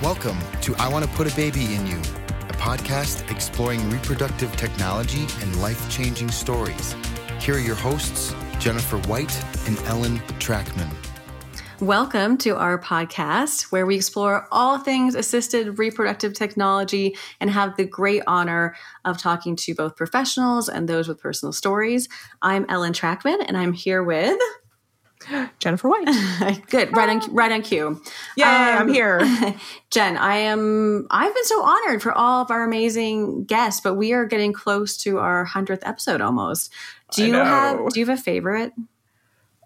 Welcome to I Want to Put a Baby in You, a podcast exploring reproductive technology and life changing stories. Here are your hosts, Jennifer White and Ellen Trachman. Welcome to our podcast where we explore all things assisted reproductive technology and have the great honor of talking to both professionals and those with personal stories. I'm Ellen Trachman and I'm here with Jennifer White. Good, right on, right on cue. Yeah, um, I'm here. Jen, I am. I've been so honored for all of our amazing guests, but we are getting close to our hundredth episode almost. Do you have Do you have a favorite?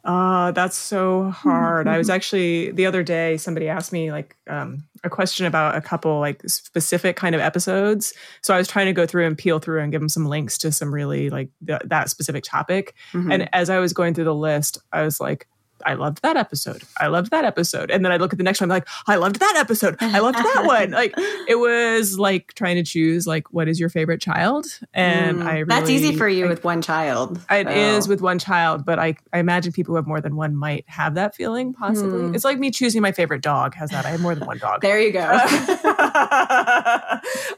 Uh, that's so hard. I was actually the other day somebody asked me like um, a question about a couple like specific kind of episodes. So I was trying to go through and peel through and give them some links to some really like th- that specific topic. Mm-hmm. And as I was going through the list, I was like, I loved that episode. I loved that episode. And then I look at the next one, I'm like, I loved that episode. I loved that one. Like it was like trying to choose like what is your favorite child. And mm, I really, That's easy for you I, with one child. It so. is with one child, but I, I imagine people who have more than one might have that feeling possibly. Mm. It's like me choosing my favorite dog. Has that? I have more than one dog. there you go.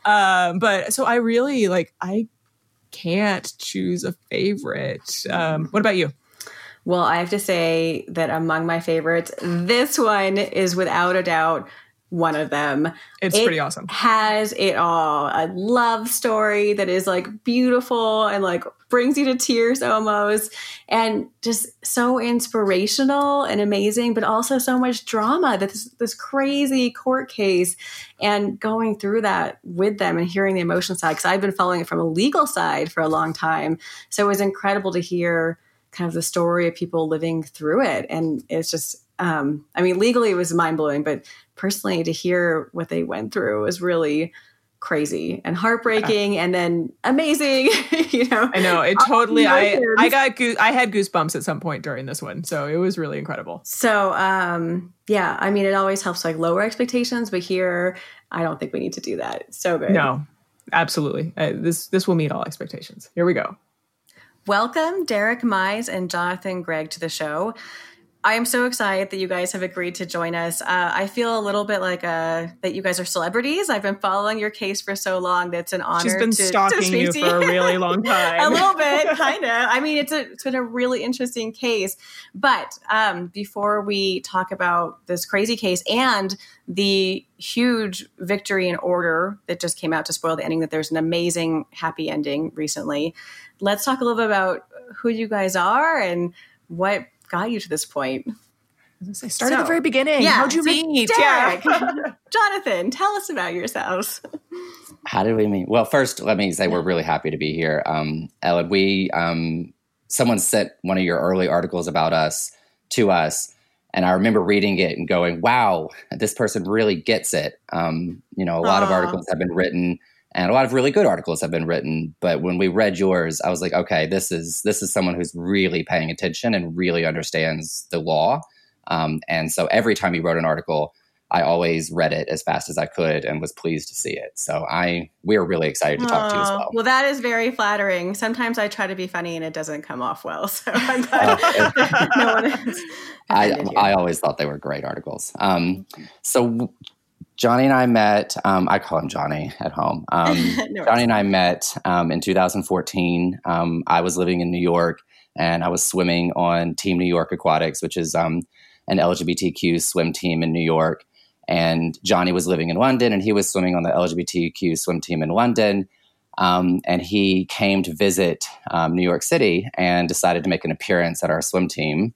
um, but so I really like I can't choose a favorite. Um, what about you? Well, I have to say that among my favorites, this one is without a doubt one of them. It's it pretty awesome. Has it all. A love story that is like beautiful and like brings you to tears almost and just so inspirational and amazing, but also so much drama. This this crazy court case and going through that with them and hearing the emotion side. Cause I've been following it from a legal side for a long time. So it was incredible to hear kind of the story of people living through it. And it's just, um, I mean, legally it was mind blowing, but personally to hear what they went through was really crazy and heartbreaking yeah. and then amazing you know? I know. It totally i i got goose, i had goosebumps at some point during this one so it was really incredible. So um yeah i mean it always helps like lower expectations but here i don't think we need to do that. So good. No absolutely. Uh, this this will meet all expectations. Here we go Welcome, Derek Mize and Jonathan Gregg, to the show. I am so excited that you guys have agreed to join us. Uh, I feel a little bit like uh, that you guys are celebrities. I've been following your case for so long that's an honor. She's been to, stalking to you for a really long time. a little bit, kind of. I mean, it's, a, it's been a really interesting case. But um, before we talk about this crazy case and the huge victory in order that just came out to spoil the ending, that there's an amazing happy ending recently let's talk a little bit about who you guys are and what got you to this point. I started so, at the very beginning. Yeah, How'd you so meet? Derek, yeah. Jonathan, tell us about yourselves. How did we meet? Well, first, let me say we're really happy to be here. Um, Ellen, we, um, someone sent one of your early articles about us to us. And I remember reading it and going, wow, this person really gets it. Um, you know, a lot Aww. of articles have been written and a lot of really good articles have been written but when we read yours i was like okay this is this is someone who's really paying attention and really understands the law. Um, and so every time you wrote an article i always read it as fast as i could and was pleased to see it. So i we are really excited to talk to you as well. Well that is very flattering. Sometimes i try to be funny and it doesn't come off well. So i'm glad uh, no one I, I always thought they were great articles. Um, so Johnny and I met. Um, I call him Johnny at home. Um, no Johnny and I met um, in 2014. Um, I was living in New York, and I was swimming on Team New York Aquatics, which is um, an LGBTQ swim team in New York. And Johnny was living in London, and he was swimming on the LGBTQ swim team in London. Um, and he came to visit New York City and decided to make an appearance at our swim team.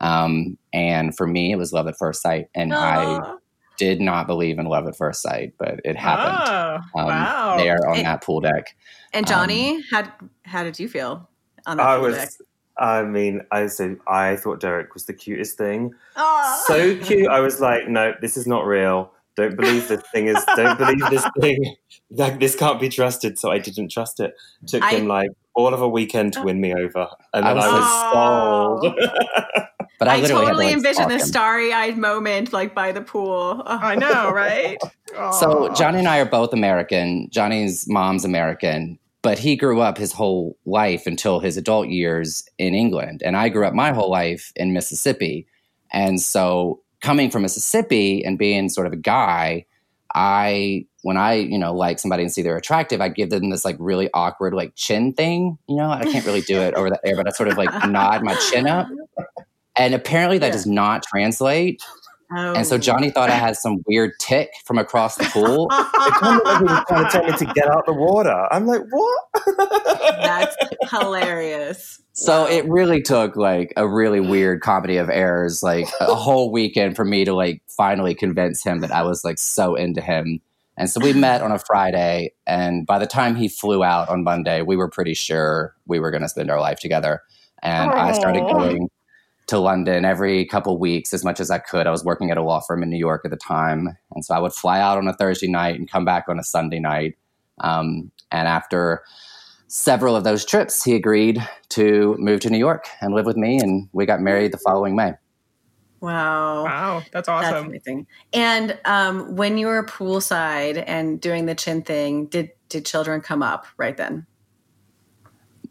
and for me, it was love at first sight, and Aww. I did not believe in love at first sight, but it happened. Oh, um, wow. There on and, that pool deck. And Johnny, um, how how did you feel on that I pool was, deck? I mean, I said I thought Derek was the cutest thing. Oh. So cute. I was like, no, this is not real. Don't believe this thing is. Don't believe this thing. Like this can't be trusted. So I didn't trust it. Took I, him like all of a weekend to win me over, and then I was, I was sold. But I, I totally to, like, envision the starry-eyed moment, like by the pool. Oh. I know, right? so Johnny and I are both American. Johnny's mom's American, but he grew up his whole life until his adult years in England, and I grew up my whole life in Mississippi. And so, coming from Mississippi and being sort of a guy, I when I, you know, like somebody and see they're attractive, I give them this like really awkward like chin thing. You know, I can't really do it over the air, but I sort of like nod my chin up. And apparently that yeah. does not translate. Oh. And so oh. Johnny thought I oh. had some weird tic from across the pool. it kind of like he was trying to tell me to get out the water. I'm like, what? That's hilarious. So wow. it really took like a really weird comedy of errors, like a whole weekend for me to like finally convince him that I was like so into him. And so we met on a Friday, and by the time he flew out on Monday, we were pretty sure we were going to spend our life together. And Aww. I started going to London every couple weeks as much as I could. I was working at a law firm in New York at the time. And so I would fly out on a Thursday night and come back on a Sunday night. Um, and after several of those trips, he agreed to move to New York and live with me. And we got married the following May. Wow. Wow. That's awesome. That's amazing. And um, when you were poolside and doing the chin thing, did, did children come up right then?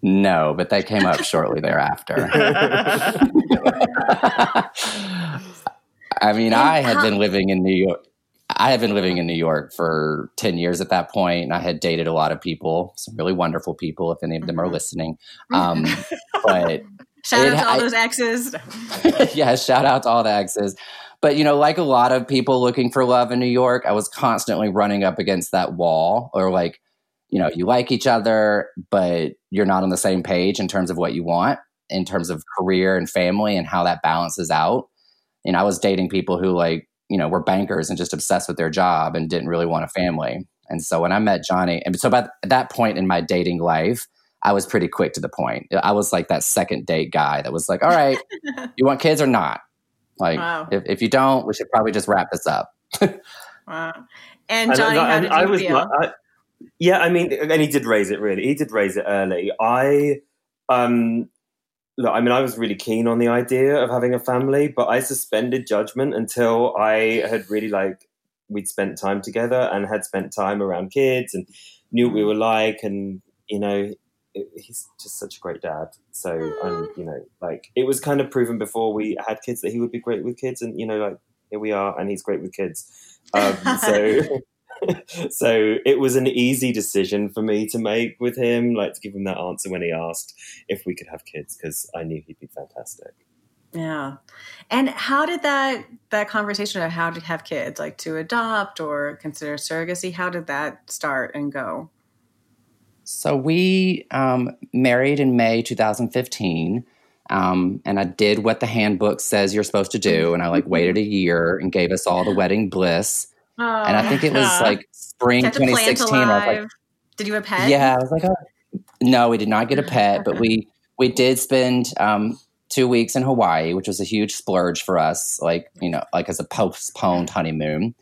No, but they came up shortly thereafter. I mean, I had been living in New York. I had been living in New York for 10 years at that point, and I had dated a lot of people, some really wonderful people, if any of them mm-hmm. are listening. Um, but shout out to all I, those exes. yeah, shout out to all the exes. But, you know, like a lot of people looking for love in New York, I was constantly running up against that wall or like, you know, you like each other, but you're not on the same page in terms of what you want, in terms of career and family and how that balances out. And I was dating people who like, you know, were bankers and just obsessed with their job and didn't really want a family. And so when I met Johnny, and so by that point in my dating life, I was pretty quick to the point. I was like that second date guy that was like, all right, you want kids or not? Like, wow. if, if you don't, we should probably just wrap this up. wow. And Johnny, and, how did I, you I was, feel? Yeah, I mean, and he did raise it really. He did raise it early. I, um, look, I mean, I was really keen on the idea of having a family, but I suspended judgment until I had really like we'd spent time together and had spent time around kids and knew what we were like, and you know, it, he's just such a great dad. So, and you know, like it was kind of proven before we had kids that he would be great with kids, and you know, like here we are, and he's great with kids. Um, so. so it was an easy decision for me to make with him, like to give him that answer when he asked if we could have kids, because I knew he'd be fantastic. Yeah. And how did that that conversation of how to have kids, like to adopt or consider surrogacy, how did that start and go? So we um, married in May 2015. Um, and I did what the handbook says you're supposed to do. And I like waited a year and gave us all the wedding bliss. Oh, and I think it was like spring 2016. I was like, did you have a pet? Yeah, I was like, oh. no, we did not get a pet, but we we did spend um, two weeks in Hawaii, which was a huge splurge for us, like you know, like as a postponed honeymoon.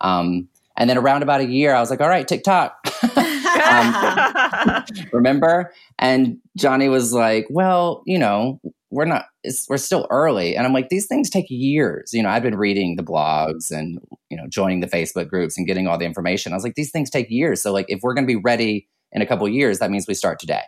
Um, and then around about a year, I was like, all right, TikTok. um, remember? And Johnny was like, well, you know, we're not we're still early. And i'm like these things take years. You know i've been reading the blogs and you know joining the facebook groups and getting all the information. I was like these things take years. So like if we're going to be ready in a couple years that means we start today.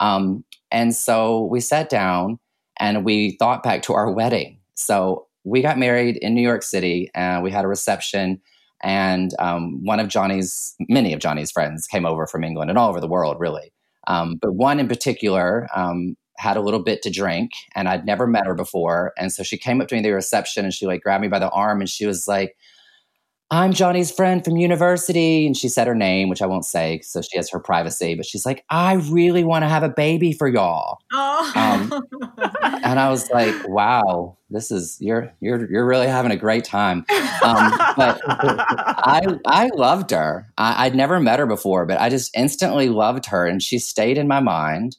Um, and so we sat down and we thought back to our wedding. So we got married in new york city and we had a reception. And um, one of johnny's many of johnny's friends came over from england and all over the world really. Um, but one in particular um, had a little bit to drink and I'd never met her before. And so she came up to me at the reception and she like grabbed me by the arm and she was like, I'm Johnny's friend from university. And she said her name, which I won't say, so she has her privacy. But she's like, I really want to have a baby for y'all. Oh. Um, and I was like, wow, this is you're you're you're really having a great time. Um, but I I loved her. I, I'd never met her before, but I just instantly loved her, and she stayed in my mind.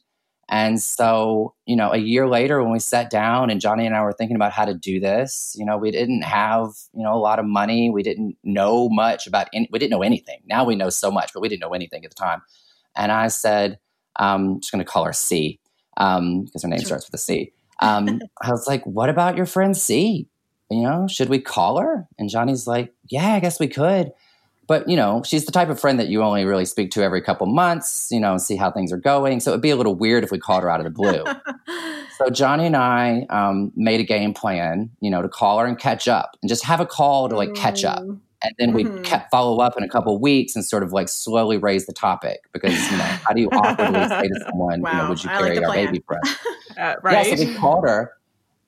And so, you know, a year later when we sat down and Johnny and I were thinking about how to do this, you know, we didn't have, you know, a lot of money. We didn't know much about, any, we didn't know anything. Now we know so much, but we didn't know anything at the time. And I said, um, I'm just going to call her C because um, her name sure. starts with a C. Um, I was like, what about your friend C? You know, should we call her? And Johnny's like, yeah, I guess we could but you know she's the type of friend that you only really speak to every couple months you know and see how things are going. So it'd be a little weird if we called her out of the blue. So johnny and i um, made a game plan you know to call her and catch up and just have a call to like catch up. And then we mm-hmm. kept follow up in a couple weeks and sort of like slowly raise the topic because you know how do you awkwardly say to someone wow. you know would you carry like our baby for us? Uh, right yeah so we called her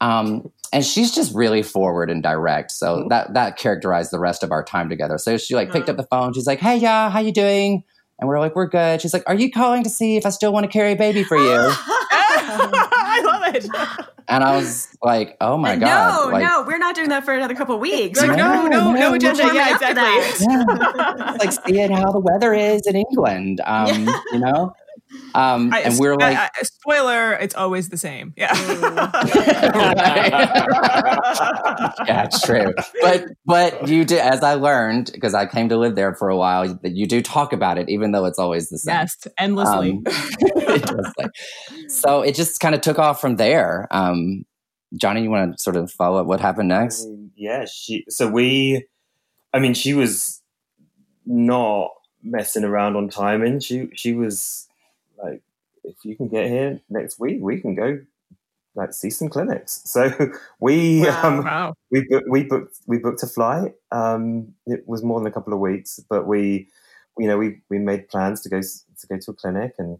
um, and she's just really forward and direct so mm-hmm. that that characterized the rest of our time together so she like picked up mm. the phone she's like hey yeah how you doing and we're like we're good she's like are you calling to see if i still want to carry a baby for you i love it and I was like, "Oh my god!" No, like, no, we're not doing that for another couple weeks. no, no, no, no, agenda. Yeah, exactly. Yeah. like seeing how the weather is in England. Um, yeah. You know, um, I, and we're like, I, I, spoiler, it's always the same. Yeah. yeah, true. But but you do, as I learned because I came to live there for a while, that you do talk about it, even though it's always the same. Yes, endlessly. Um, endlessly. so it just kind of took off from there. Um, Johnny, you want to sort of follow up what happened next? yeah, she. So we, I mean, she was not messing around on timing. She she was like if you can get here next week, we can go like see some clinics. So we wow, um, wow. we we booked we booked a flight. Um, it was more than a couple of weeks, but we you know we we made plans to go to go to a clinic and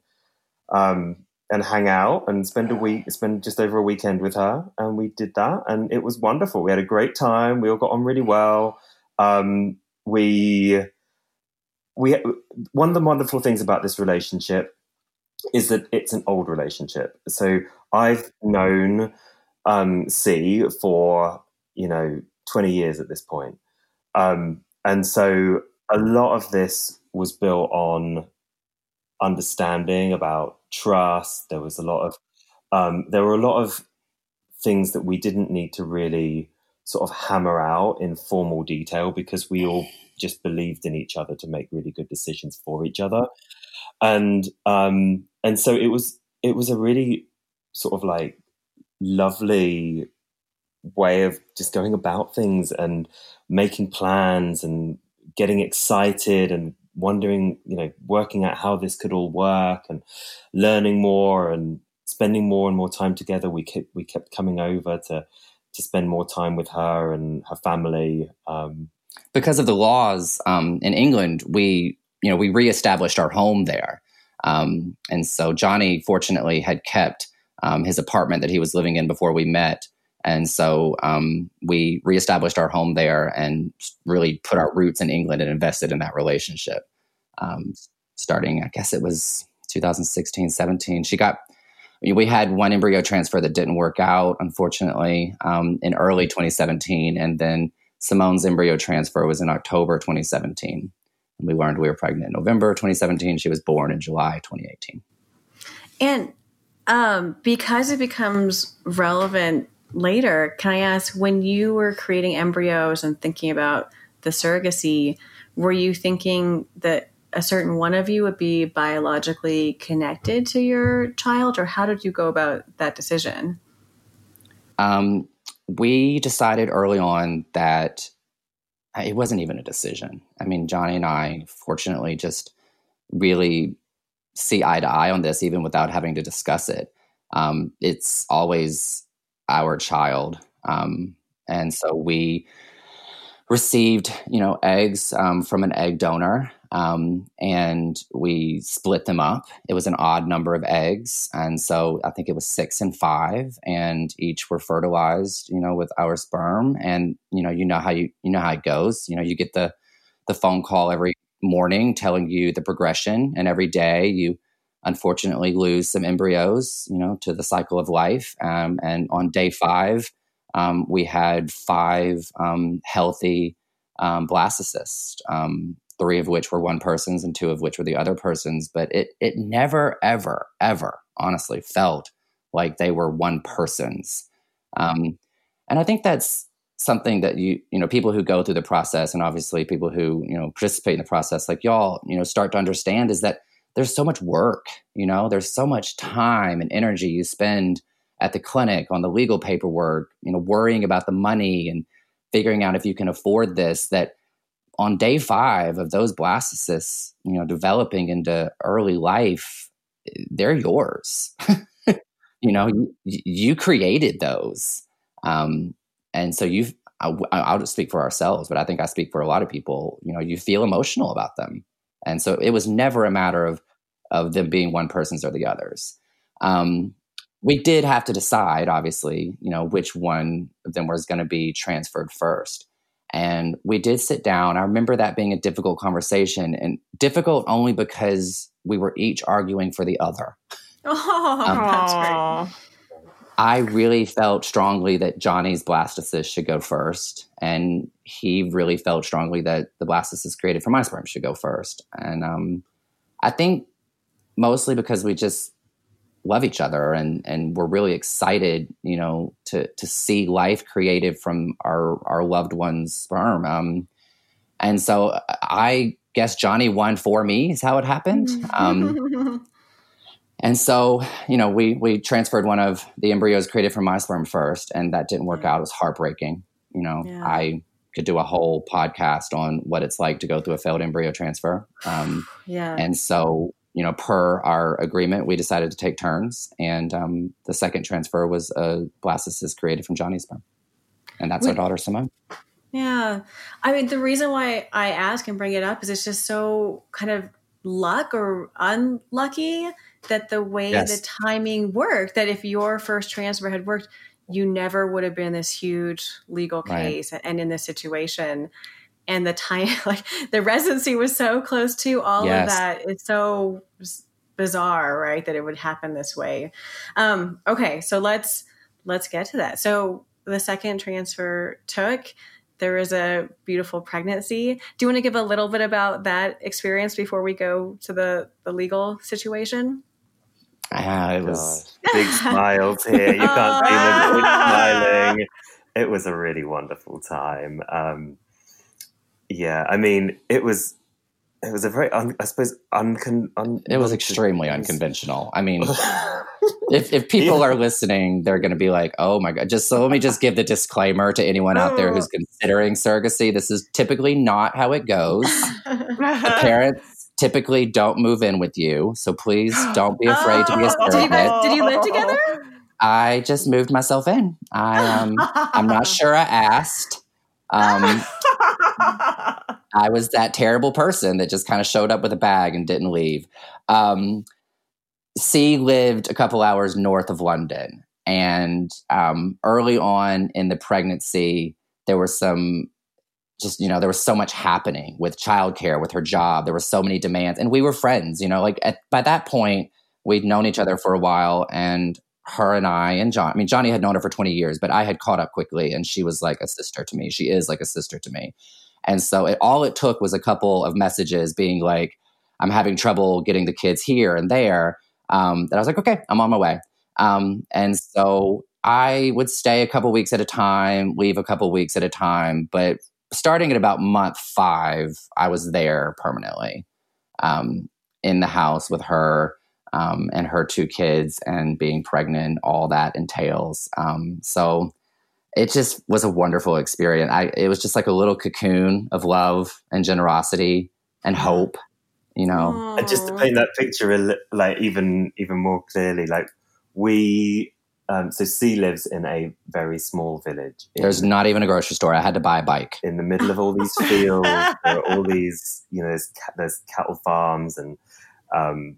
um, and hang out and spend a week spend just over a weekend with her, and we did that, and it was wonderful. We had a great time. We all got on really well. Um, we we one of the wonderful things about this relationship is that it's an old relationship. So I've known um, C for you know twenty years at this point, um, and so a lot of this was built on understanding about trust. There was a lot of um, there were a lot of things that we didn't need to really sort of hammer out in formal detail because we all just believed in each other to make really good decisions for each other and um, and so it was it was a really sort of like lovely way of just going about things and making plans and getting excited and wondering, you know, working out how this could all work and learning more and spending more and more time together. We kept we kept coming over to to spend more time with her and her family. Um, because of the laws um, in England, we you know, we reestablished our home there. Um, and so Johnny, fortunately, had kept um, his apartment that he was living in before we met. And so um, we reestablished our home there and really put our roots in England and invested in that relationship. Um, starting, I guess it was 2016, 17. She got, we had one embryo transfer that didn't work out, unfortunately, um, in early 2017. And then Simone's embryo transfer was in October 2017. We learned we were pregnant in November 2017. She was born in July 2018. And um, because it becomes relevant later, can I ask when you were creating embryos and thinking about the surrogacy, were you thinking that a certain one of you would be biologically connected to your child, or how did you go about that decision? Um, we decided early on that it wasn't even a decision. I mean, Johnny and I, fortunately, just really see eye to eye on this, even without having to discuss it. Um, it's always our child, um, and so we received, you know, eggs um, from an egg donor, um, and we split them up. It was an odd number of eggs, and so I think it was six and five, and each were fertilized, you know, with our sperm. And you know, you know how you you know how it goes. You know, you get the the phone call every morning telling you the progression, and every day you unfortunately lose some embryos, you know, to the cycle of life. Um, and on day five, um, we had five um, healthy um, blastocysts. Um, three of which were one person's and two of which were the other person's. But it it never, ever, ever, honestly, felt like they were one person's. Um, and I think that's something that you you know people who go through the process and obviously people who you know participate in the process like y'all you know start to understand is that there's so much work you know there's so much time and energy you spend at the clinic on the legal paperwork you know worrying about the money and figuring out if you can afford this that on day five of those blastocysts, you know, developing into early life, they're yours. you know, you, you, created those. Um, and so you've, I, I'll just speak for ourselves, but I think I speak for a lot of people. You know, you feel emotional about them, and so it was never a matter of of them being one person's or the others. Um, we did have to decide, obviously, you know, which one of them was going to be transferred first. And we did sit down. I remember that being a difficult conversation and difficult only because we were each arguing for the other. Oh, um, that's great. I really felt strongly that Johnny's blastocyst should go first. And he really felt strongly that the blastocyst created from my sperm should go first. And um, I think mostly because we just love each other and and we're really excited you know to to see life created from our our loved one's sperm. Um and so i guess johnny won for me is how it happened. Um and so you know we we transferred one of the embryos created from my sperm first and that didn't work out. It was heartbreaking. You know yeah. i could do a whole podcast on what it's like to go through a failed embryo transfer. Um yeah. and so you know, per our agreement, we decided to take turns, and um, the second transfer was a blastocyst created from Johnny's sperm, and that's Wait. our daughter Simone. Yeah, I mean, the reason why I ask and bring it up is it's just so kind of luck or unlucky that the way yes. the timing worked. That if your first transfer had worked, you never would have been this huge legal case right. and in this situation and the time like the residency was so close to all yes. of that it's so bizarre right that it would happen this way um okay so let's let's get to that so the second transfer took there was a beautiful pregnancy do you want to give a little bit about that experience before we go to the the legal situation Ah, it was big smiles here. You can't see them smiling. It was a really wonderful time. Um, yeah, I mean, it was it was a very, un, I suppose, uncon. Un, it was extremely unconventional. I mean, if if people yeah. are listening, they're going to be like, "Oh my god!" Just so let me just give the disclaimer to anyone out there who's oh. considering surrogacy. This is typically not how it goes. the parents typically don't move in with you, so please don't be afraid oh, to be a surrogate. Did you, guys, did you live together? I just moved myself in. I um, I'm not sure I asked. Um, I was that terrible person that just kind of showed up with a bag and didn't leave. Um, C lived a couple hours north of London. And um, early on in the pregnancy, there was some just, you know, there was so much happening with childcare, with her job. There were so many demands. And we were friends, you know, like at, by that point, we'd known each other for a while. And her and I and John, I mean, Johnny had known her for 20 years, but I had caught up quickly and she was like a sister to me. She is like a sister to me. And so it, all it took was a couple of messages being like, I'm having trouble getting the kids here and there. Um, that I was like, okay, I'm on my way. Um, and so I would stay a couple weeks at a time, leave a couple weeks at a time. But starting at about month five, I was there permanently um, in the house with her um, and her two kids and being pregnant, all that entails. Um, so it just was a wonderful experience. I, it was just like a little cocoon of love and generosity and hope, you know. And just to paint that picture, like even even more clearly, like we um, so C lives in a very small village. There's not even a grocery store. I had to buy a bike in the middle of all these fields. there are all these, you know, there's, there's cattle farms and um,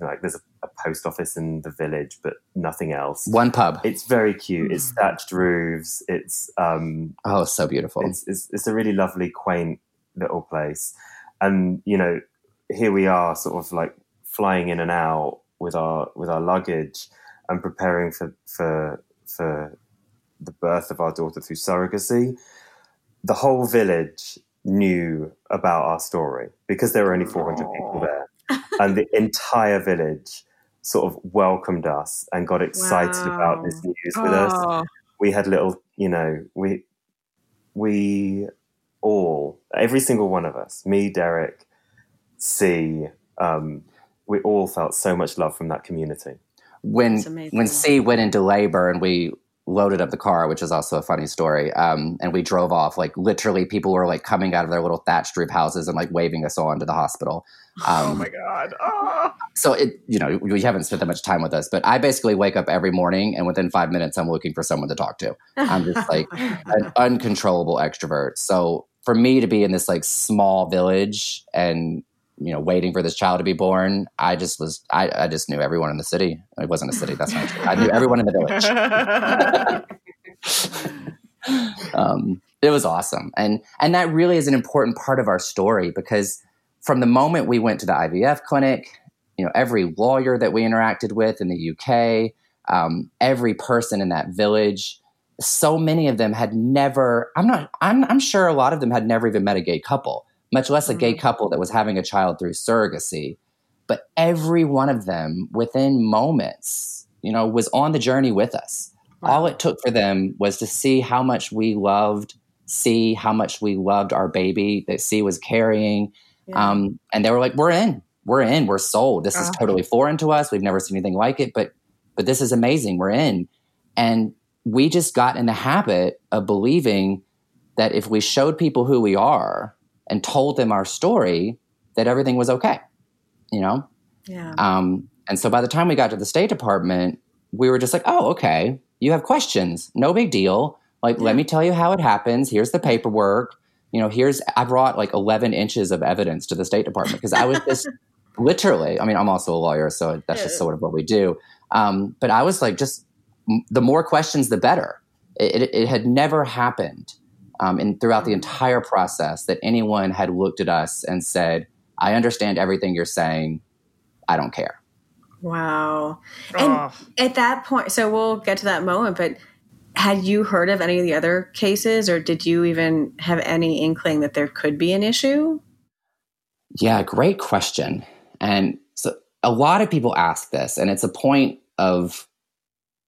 like there's a, a, post office in the village, but nothing else. One pub. It's very cute. It's thatched roofs. It's um, oh, so beautiful. It's, it's, it's a really lovely, quaint little place, and you know, here we are, sort of like flying in and out with our with our luggage and preparing for for for the birth of our daughter through surrogacy. The whole village knew about our story because there were only 400 people there and the entire village sort of welcomed us and got excited wow. about this news with oh. us. We had little, you know, we we all, every single one of us, me, Derek, C, um, we all felt so much love from that community. When when C went into labor and we loaded up the car, which is also a funny story. Um, and we drove off. Like literally, people were like coming out of their little thatched roof houses and like waving us on to the hospital. Um, oh my god! Oh. So it, you know, we haven't spent that much time with us, but I basically wake up every morning, and within five minutes, I'm looking for someone to talk to. I'm just like an uncontrollable extrovert. So for me to be in this like small village and you know waiting for this child to be born. I just was i, I just knew everyone in the city. It wasn't a city that's not true. I knew everyone in the village. Um, it was awesome. And and that really is an important part of our story because from the moment we went to the ivf clinic you know every lawyer that we interacted with in the uk um, every person in that village so many of them had never i'm not I'm, I'm sure a lot of them had never even met a gay couple much less a gay mm-hmm. couple that was having a child through surrogacy. But every one of them, within moments, you know, was on the journey with us. Wow. All it took for them was to see how much we loved, see how much we loved our baby that C was carrying. Yeah. Um, and they were like, we're in, we're in, we're sold. This is uh-huh. totally foreign to us. We've never seen anything like it, but, but this is amazing. We're in. And we just got in the habit of believing that if we showed people who we are, and told them our story that everything was okay you know? Yeah. Um, and so by the time we got to the state department we were just like oh okay you have questions no big deal. Like yeah. let me tell you how it happens. Here's the paperwork. You know here's i brought like 11 inches of evidence to the state department because i was just literally i mean i'm also a lawyer so that's just sort of what we do. Um, but i was like just the more questions the better. It, it, it had never happened um, and throughout the entire process that anyone had looked at us and said, I understand everything you're saying. I don't care. Wow. And oh. at that point, so we'll get to that moment, but had you heard of any of the other cases or did you even have any inkling that there could be an issue? Yeah, great question. And so a lot of people ask this, and it's a point of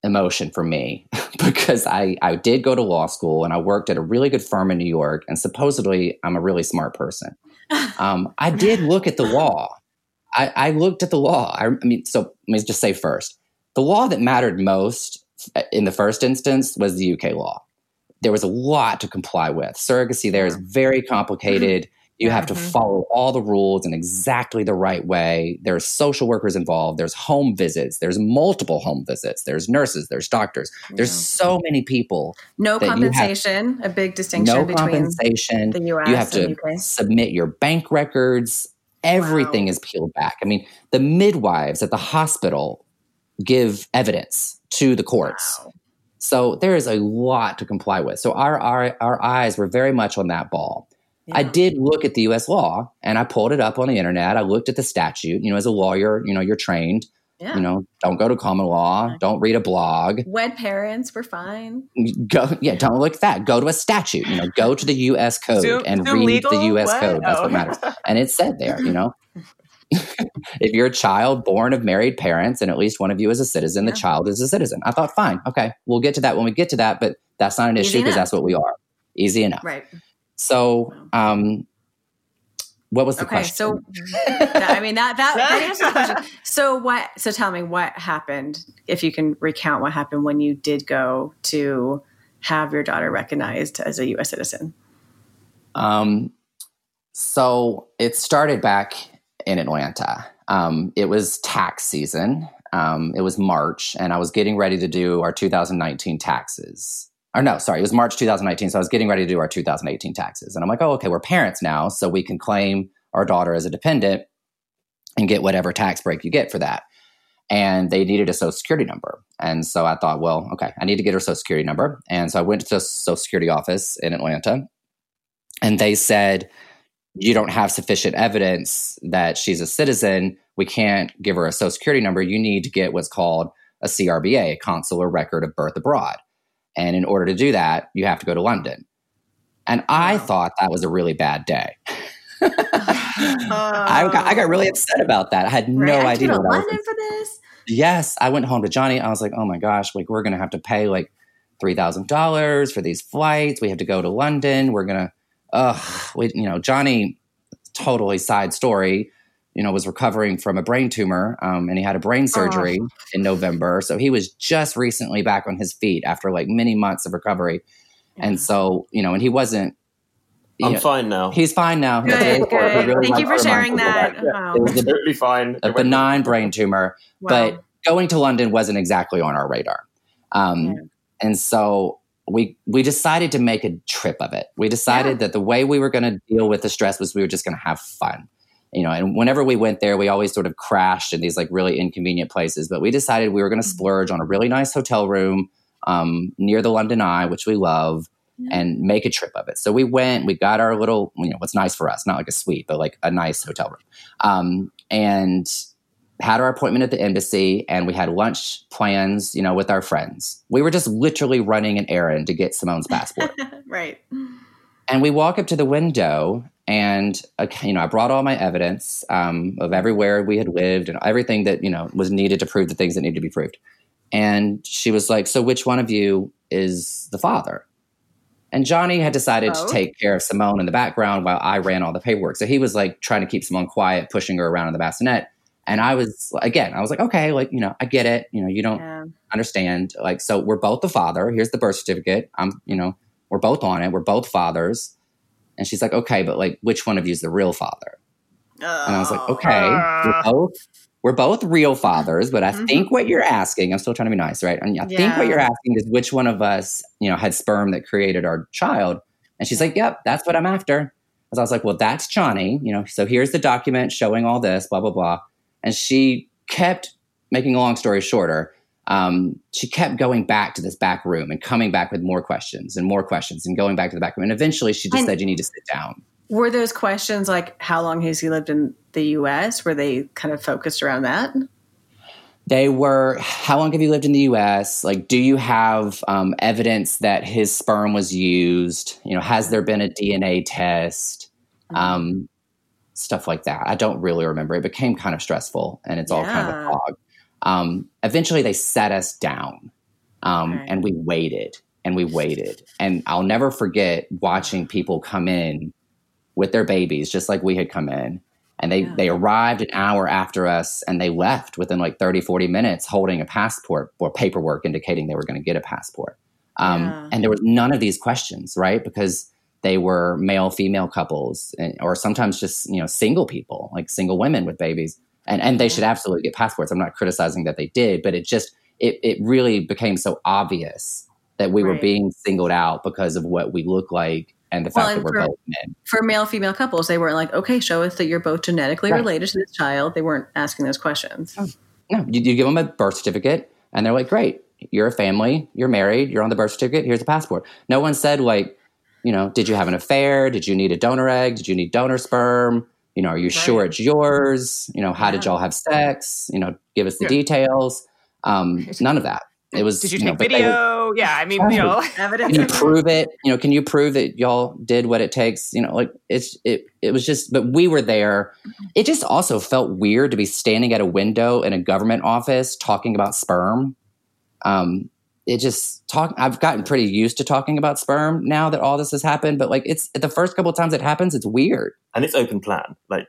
emotion for me because I, I did go to law school and I worked at a really good firm in New York, and supposedly I'm a really smart person. Um, I did look at the law. I, I looked at the law. I, I mean, so let me just say first the law that mattered most in the first instance was the UK law. There was a lot to comply with. Surrogacy there is very complicated. You have to mm-hmm. follow all the rules in exactly the right way. There's social workers involved. There's home visits. There's multiple home visits. There's nurses. There's doctors. There's so many people. No compensation. Have, a big distinction no between compensation. the U.S. You have to submit your bank records. Everything wow. is peeled back. I mean, the midwives at the hospital give evidence to the courts. Wow. So there is a lot to comply with. So our, our our eyes were very much on that ball. Yeah. I did look at the US law and I pulled it up on the internet. I looked at the statute. You know, as a lawyer, you know, you're trained. Yeah. You know, don't go to common law. Don't read a blog. Wed parents, we're fine. Go, yeah, don't look at that. Go to a statute. You know, go to the U.S. code Zoom, and Zoom read legal? the U.S. What? code. That's oh. what matters. And it said there, you know, if you're a child born of married parents and at least one of you is a citizen, yeah. the child is a citizen. I thought, fine, okay, we'll get to that when we get to that, but that's not an issue because that's what we are. Easy enough. Right. So, um, what was the okay, question? So, I mean that that, that answers the question. So what? So tell me what happened. If you can recount what happened when you did go to have your daughter recognized as a U.S. citizen. Um. So it started back in Atlanta. Um, it was tax season. Um, it was March, and I was getting ready to do our 2019 taxes or no, sorry, it was March 2019. So I was getting ready to do our 2018 taxes. And I'm like, oh, okay, we're parents now. So we can claim our daughter as a dependent and get whatever tax break you get for that. And they needed a social security number. And so I thought, well, okay, I need to get her social security number. And so I went to the social security office in Atlanta and they said, you don't have sufficient evidence that she's a citizen. We can't give her a social security number. You need to get what's called a CRBA, a consular record of birth abroad. And in order to do that, you have to go to London. And I thought that was a really bad day. I, got, I got really upset about that. I had no right, idea. I London for this. Yes, I went home to Johnny. I was like, "Oh my gosh! Like we're gonna have to pay like three thousand dollars for these flights. We have to go to London. We're gonna, ugh, we, you know, Johnny. Totally side story. You know, was recovering from a brain tumor, um, and he had a brain surgery oh. in November. So he was just recently back on his feet after like many months of recovery. Yeah. And so, you know, and he wasn't. I'm know, fine now. He's fine now. Good, good. Really Thank you for sharing that. that. Yeah, It was absolutely fine. A benign brain tumor, wow. but going to London wasn't exactly on our radar. Um, yeah. And so we we decided to make a trip of it. We decided that the way we were going to deal with the stress was we were just going to have fun you know, and whenever we went there, we always sort of crashed in these like really inconvenient places. But we decided we were going to mm-hmm. splurge on a really nice hotel room um, near the London Eye, which we love, yeah. and make a trip of it. So we went, we got our little, you know, what's nice for us, not like a suite, but like a nice hotel room, um, and had our appointment at the embassy, and we had lunch plans, you know, with our friends. We were just literally running an errand to get Simone's passport. right. And we walk up to the window, and uh, you know i brought all my evidence um, of everywhere we had lived and everything that you know was needed to prove the things that needed to be proved. And she was like so which one of you is the father? And johnny had decided oh. to take care of simone in the background while i ran all the paperwork. So he was like trying to keep simone quiet pushing her around in the bassinet. And i was again i was like okay like you know i get it. You know you don't yeah. understand. Like so we're both the father. Here's the birth certificate. I'm you know we're both on it. We're both fathers and she's like, okay, but like, which one of you is the real father? Uh, and I was like, okay, uh, we're both we're both real fathers, but I mm-hmm. think what you're asking, I'm still trying to be nice, right? And I yeah. think what you're asking is which one of us, you know, had sperm that created our child. And she's like, yep, that's what I'm after. As I was like, well, that's Johnny, you know, so here's the document showing all this, blah, blah, blah. And she kept making a long story shorter um, she kept going back to this back room and coming back with more questions and more questions and going back to the back room. And eventually she just and said, You need to sit down. Were those questions like, How long has he lived in the US? Were they kind of focused around that? They were, How long have you lived in the US? Like, do you have um, evidence that his sperm was used? You know, has there been a DNA test? Mm-hmm. Um, stuff like that. I don't really remember. It became kind of stressful and it's all kind of a fog. Um, eventually, they sat us down um, okay. and we waited and we waited. And I'll never forget watching people come in with their babies, just like we had come in. And they, yeah. they arrived an hour after us and they left within like 30, 40 minutes holding a passport or paperwork indicating they were going to get a passport. Um, yeah. And there was none of these questions, right? Because they were male female couples and, or sometimes just, you know, single people, like single women with babies and and they should absolutely get passports. I'm not criticizing that they did, but it just it it really became so obvious that we right. were being singled out because of what we look like and the fact well, that we're for, both men. For male female couples, they weren't like, okay, show us that you're both genetically right. related to this child. They weren't asking those questions. Oh. No, you, you give them a birth certificate, and they're like, great, you're a family, you're married, you're on the birth certificate. Here's a passport. No one said like, you know, did you have an affair? Did you need a donor egg? Did you need donor sperm? You know are you right. sure it's yours? You know how yeah. did y'all have sex? You know give us the yeah. details. Um, none of that. It was did you, you take know, video? Yeah i mean you know evidence can you prove it? You know can you prove that y'all did what it takes? You know like it's it it was just but we were there. It just also felt weird to be standing at a window in a government office talking about sperm. Um it just talk i've gotten pretty used to talking about sperm now that all this has happened but like it's the first couple of times it happens it's weird and it's open plan like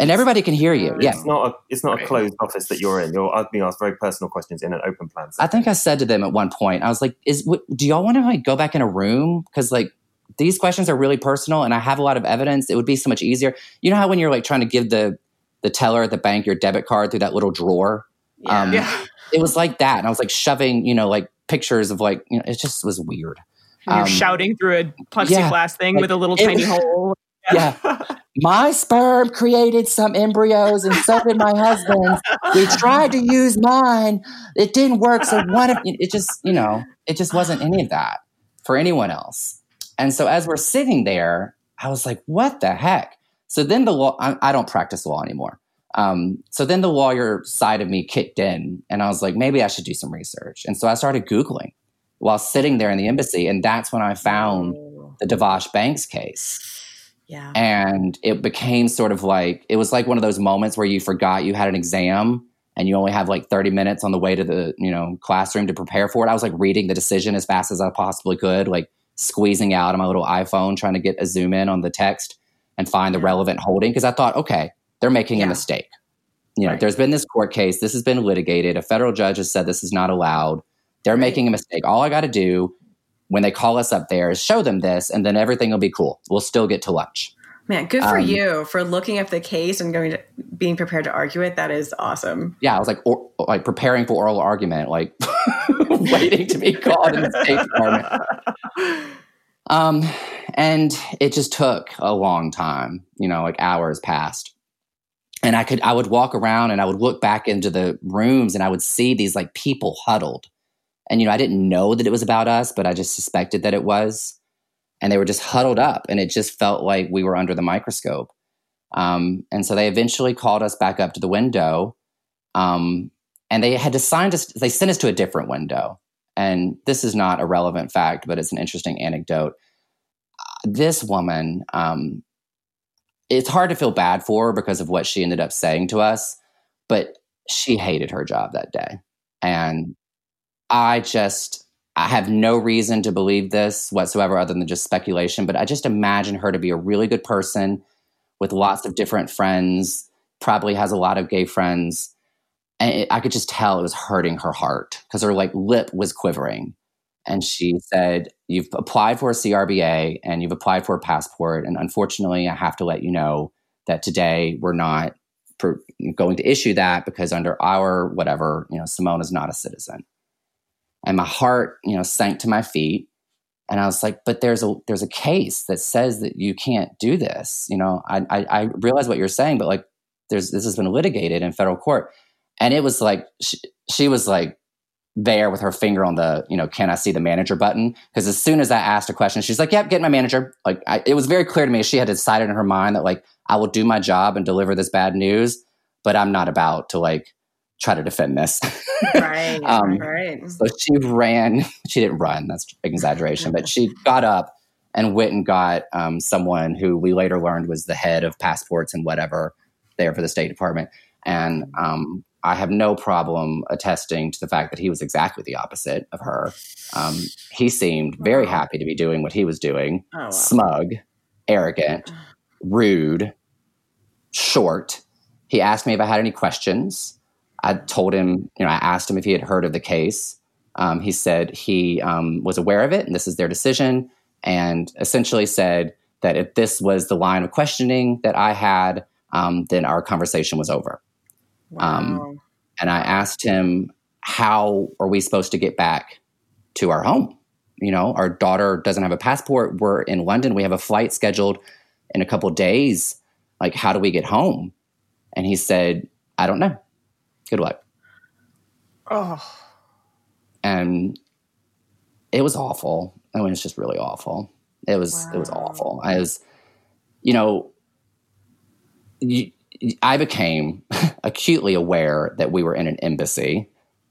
and everybody can hear you. Yeah, it's not a it's not a closed office that you're in. You're being asked very personal questions in an open plan. Setting. I think I said to them at one point, I was like, "Is do y'all want to like go back in a room because like these questions are really personal and I have a lot of evidence. It would be so much easier. You know how when you're like trying to give the the teller at the bank your debit card through that little drawer. Yeah. Um, yeah. It was like that, and I was like shoving, you know, like pictures of like you know, it just was weird. You're um, shouting through a plexiglass yeah, thing like, with a little tiny hole. Yeah. my sperm created some embryos and so did my husband's. We tried to use mine. It didn't work. So one of it just, you know, it just wasn't any of that for anyone else. And so as we're sitting there, I was like, what the heck? So then the law, I, I don't practice law anymore. Um, so then the lawyer side of me kicked in and I was like, maybe I should do some research. And so I started Googling while sitting there in the embassy. And that's when I found the Dvash-Banks case. Yeah. And it became sort of like, it was like one of those moments where you forgot you had an exam and you only have like 30 minutes on the way to the, you know, classroom to prepare for it. I was like reading the decision as fast as I possibly could, like squeezing out on my little iPhone, trying to get a zoom in on the text and find the relevant holding. Cause I thought, okay, they're making yeah. a mistake. You know, right. there's been this court case. This has been litigated. A federal judge has said this is not allowed. They're right. making a mistake. All I got to do when they call us up there is show them this, and then everything will be cool. We'll still get to lunch. Man, good for um, you for looking up the case and going to being prepared to argue it. That is awesome. Yeah, I was like, or, like preparing for oral argument, like waiting to be called in the State Department. Um, and it just took a long time. You know, like hours passed, and I could I would walk around and I would look back into the rooms and I would see these like people huddled, and you know I didn't know that it was about us, but I just suspected that it was. And they were just huddled up and it just felt like we were under the microscope. Um, and so they eventually called us back up to the window um, and they had assigned us they sent us to a different window. And this is not a relevant fact but it's an interesting anecdote. This woman um, it's hard to feel bad for her because of what she ended up saying to us but she hated her job that day and i just I have no reason to believe this whatsoever other than just speculation, but I just imagine her to be a really good person with lots of different friends, probably has a lot of gay friends. And it, I could just tell it was hurting her heart because her like lip was quivering. And she said, You've applied for a CRBA and you've applied for a passport. And unfortunately, I have to let you know that today we're not going to issue that because under our whatever, you know, Simone is not a citizen and my heart you know sank to my feet and i was like but there's a there's a case that says that you can't do this you know i i, I realize what you're saying but like there's this has been litigated in federal court and it was like she, she was like there with her finger on the you know can i see the manager button because as soon as i asked a question she's like yep get my manager like I, it was very clear to me she had decided in her mind that like i will do my job and deliver this bad news but i'm not about to like try to defend this. right. um, right. So she ran, she didn't run, that's exaggeration, but she got up and went and got um, someone who we later learned was the head of passports and whatever there for the State Department. And um, I have no problem attesting to the fact that he was exactly the opposite of her. Um, he seemed very happy to be doing what he was doing oh, wow. smug, arrogant, rude, short. He asked me if I had any questions. I told him, you know, I asked him if he had heard of the case. Um, he said he um, was aware of it and this is their decision, and essentially said that if this was the line of questioning that I had, um, then our conversation was over. Um, and I asked him, how are we supposed to get back to our home? You know, our daughter doesn't have a passport. We're in London. We have a flight scheduled in a couple days. Like, how do we get home? And he said, I don't know. Good luck. Oh. And it was awful. I mean, it's just really awful. It was wow. it was awful. I was, you know, you, I became acutely aware that we were in an embassy,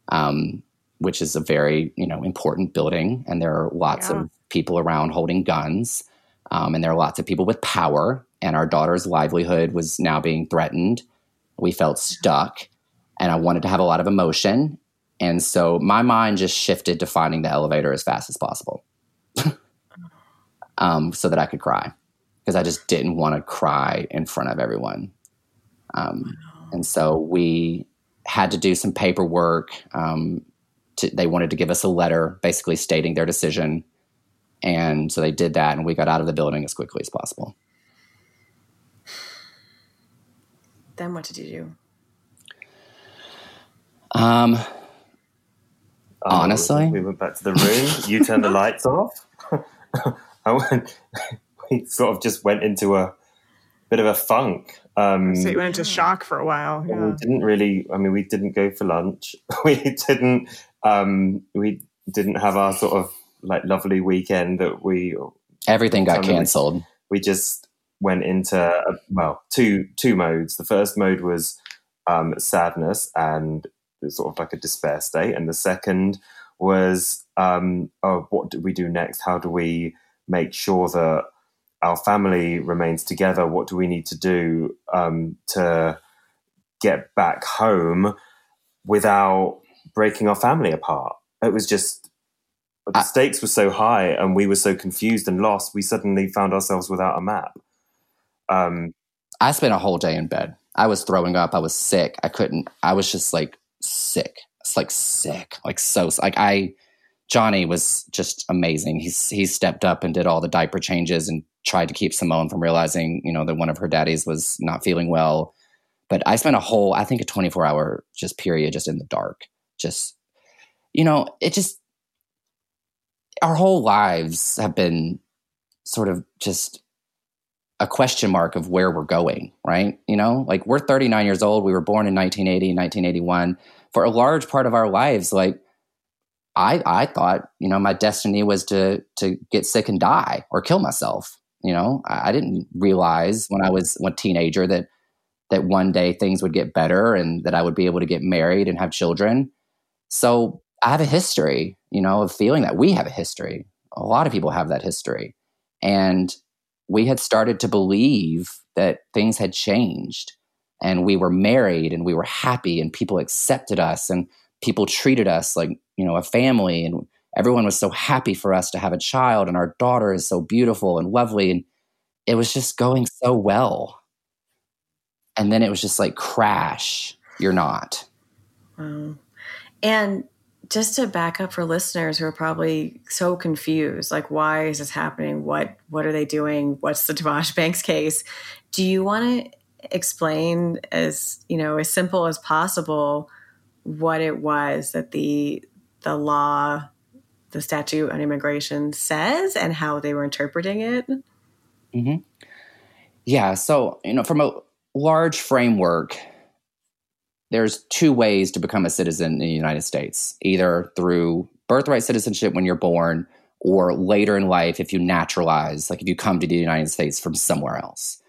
um, which is a very you know important building, and there are lots yeah. of people around holding guns, um, and there are lots of people with power. And our daughter's livelihood was now being threatened. We felt stuck, and I wanted to have a lot of emotion. And so my mind just shifted to finding the elevator as fast as possible um, so that I could cry because I just didn't want to cry in front of everyone. Um, and so we had to do some paperwork. Um, to, they wanted to give us a letter basically stating their decision. And so they did that, and we got out of the building as quickly as possible. Then what did you do? Um, oh, honestly, we went back to the room. you turned the lights off. I went. We sort of just went into a bit of a funk. Um, so you went into shock for a while. Yeah. We didn't really. I mean, we didn't go for lunch. We didn't. Um, we didn't have our sort of like lovely weekend that we. Everything got cancelled. We, we just went into uh, well two two modes. The first mode was um, sadness and sort of like a despair state. And the second was, um, oh, what do we do next? How do we make sure that our family remains together? What do we need to do um, to get back home without breaking our family apart? It was just the stakes were so high, and we were so confused and lost. We suddenly found ourselves without a map. Um, I spent a whole day in bed. I was throwing up. I was sick. I couldn't. I was just like sick. It's like sick. Like so. Like I, Johnny was just amazing. He's he stepped up and did all the diaper changes and tried to keep Simone from realizing, you know, that one of her daddies was not feeling well. But I spent a whole, I think, a 24 hour just period just in the dark. Just, you know, it just our whole lives have been sort of just a question mark of where we're going, right? You know, like we're 39 years old. We were born in 1980, 1981. For a large part of our lives, like I, I thought, you know, my destiny was to to get sick and die or kill myself. You know, I, I didn't realize when I was a teenager that that one day things would get better and that I would be able to get married and have children. So I have a history, you know, of feeling that we have a history. A lot of people have that history. And we had started to believe that things had changed and we were married and we were happy and people accepted us and people treated us like, you know, a family and everyone was so happy for us to have a child and our daughter is so beautiful and lovely and it was just going so well. And then it was just like crash, you're not. Wow. And just to back up for listeners who are probably so confused, like why is this happening? What what are they doing? What's the Dvash-Banks case? Do you want to explain as you know as simple as possible what it was that the the law, the statute on immigration says, and how they were interpreting it? Mm-hmm. Yeah. So you know, from a large framework, there's two ways to become a citizen in the United States either through birthright citizenship when you're born, or later in life if you naturalize, like if you come to the United States from somewhere else.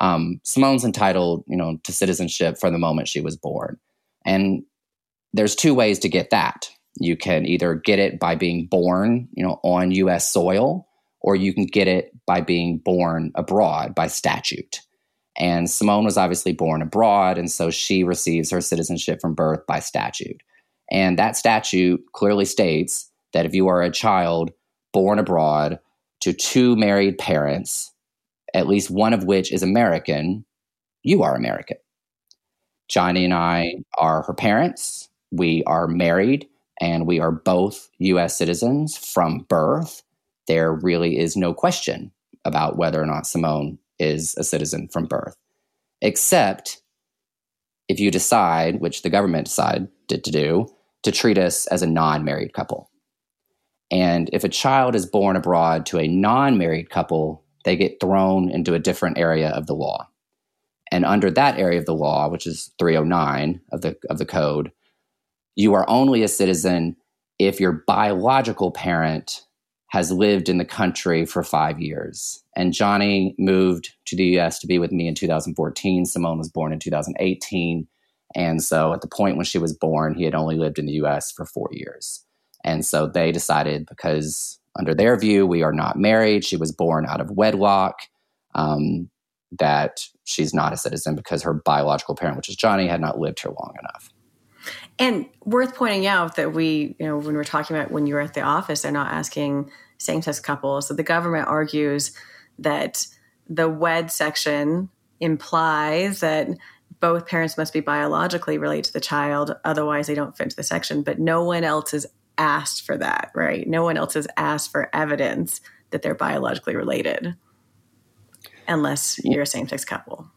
Um, Simone's entitled, you know, to citizenship from the moment she was born, and there's two ways to get that. You can either get it by being born, you know, on U.S. soil, or you can get it by being born abroad by statute. And Simone was obviously born abroad, and so she receives her citizenship from birth by statute. And that statute clearly states that if you are a child born abroad to two married parents, at least one of which is American, you are American. Johnny and I are her parents. We are married and we are both US citizens from birth. There really is no question about whether or not Simone is a citizen from birth, except if you decide, which the government decided to do, to treat us as a non married couple. And if a child is born abroad to a non married couple, they get thrown into a different area of the law. And under that area of the law, which is 309 of the, of the code, you are only a citizen if your biological parent has lived in the country for five years. And Johnny moved to the US to be with me in 2014. Simone was born in 2018. And so at the point when she was born, he had only lived in the US for four years. And so they decided because, under their view, we are not married, she was born out of wedlock, um, that she's not a citizen because her biological parent, which is Johnny, had not lived here long enough. And worth pointing out that we, you know, when we're talking about when you're at the office, they're not asking same sex couples. So the government argues that the wed section implies that both parents must be biologically related to the child, otherwise, they don't fit into the section. But no one else has asked for that, right? No one else has asked for evidence that they're biologically related unless you're a same sex couple.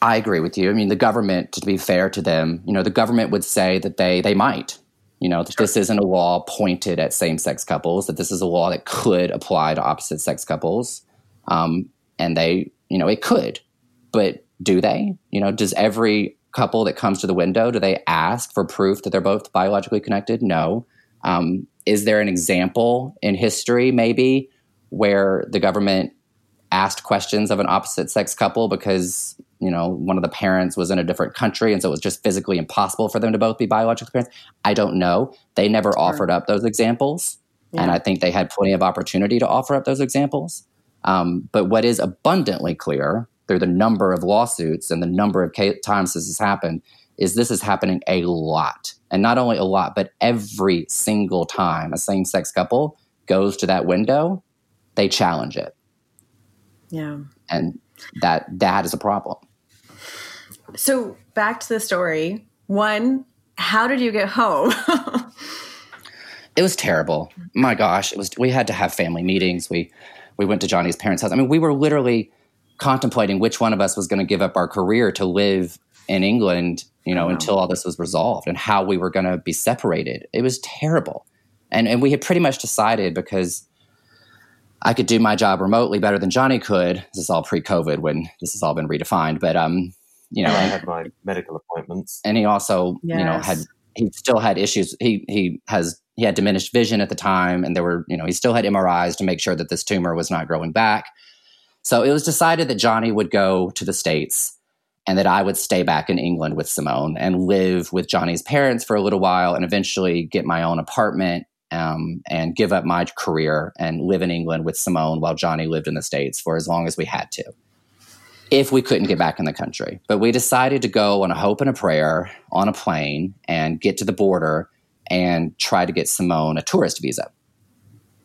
I agree with you. I mean, the government, to be fair to them, you know, the government would say that they they might, you know, that this isn't a law pointed at same sex couples, that this is a law that could apply to opposite sex couples, um, and they, you know, it could, but do they? You know, does every couple that comes to the window do they ask for proof that they're both biologically connected? No. Um, is there an example in history, maybe, where the government asked questions of an opposite sex couple because you know one of the parents was in a different country and so it was just physically impossible for them to both be biological parents. I don't know. They never sure. offered up those examples yeah. and i think they had plenty of opportunity to offer up those examples. Um, but what is abundantly clear through the number of lawsuits and the number of times this has happened is this is happening a lot. And not only a lot but every single time a same-sex couple goes to that window they challenge it yeah. And that that is a problem. So back to the story. One, how did you get home? it was terrible. My gosh, it was. We had to have family meetings. We we went to Johnny's parents' house. I mean, we were literally contemplating which one of us was going to give up our career to live in England, you know, until all this was resolved and how we were going to be separated. It was terrible. And and we had pretty much decided because I could do my job remotely better than Johnny could. This is all pre-COVID when this has all been redefined, but um, you know, I had my medical appointments, and he also, yes. you know, had he still had issues. He he has he had diminished vision at the time, and there were you know he still had MRIs to make sure that this tumor was not growing back. So it was decided that Johnny would go to the states, and that I would stay back in England with Simone and live with Johnny's parents for a little while, and eventually get my own apartment um, and give up my career and live in England with Simone while Johnny lived in the States for as long as we had to, if we couldn't get back in the country. But we decided to go on a hope and a prayer on a plane and get to the border and try to get Simone a tourist visa.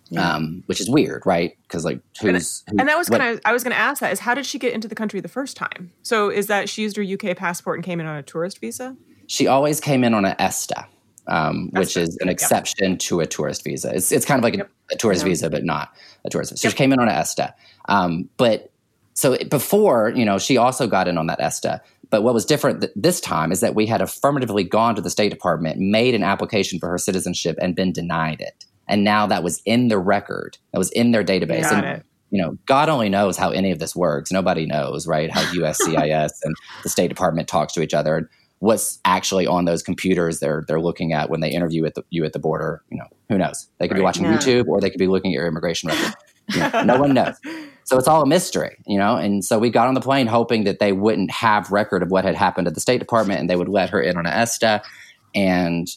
Yeah. Um, which is weird, right? Because like, who's, and, and that was kind of I was going to ask that is how did she get into the country the first time? So is that she used her UK passport and came in on a tourist visa? She always came in on an ESTA um, which is an exception yep. to a tourist visa. It's, it's kind of like yep. a, a, tourist visa, but not a tourist visa. So yep. she came in on an ESTA. Um, but so before, you know, she also got in on that ESTA. But what was different th- this time is that we had affirmatively gone to the State Department, made an application for her citizenship, and been denied it. And now that was in the record, that was in their database. Got and, it. You know, God only knows how any of this works. Nobody knows, right? How USCIS and the State Department talks to each other. And what's actually on those computers they're they're looking at when they interview at the, you at the border. You know, who knows? They could right. be watching yeah. YouTube or they could be looking at your immigration record. You know, no one knows. So it's all a mystery, you know. And so we got on the plane hoping that they wouldn't have record of what had happened at the State Department and they would let her in on an ESTA. And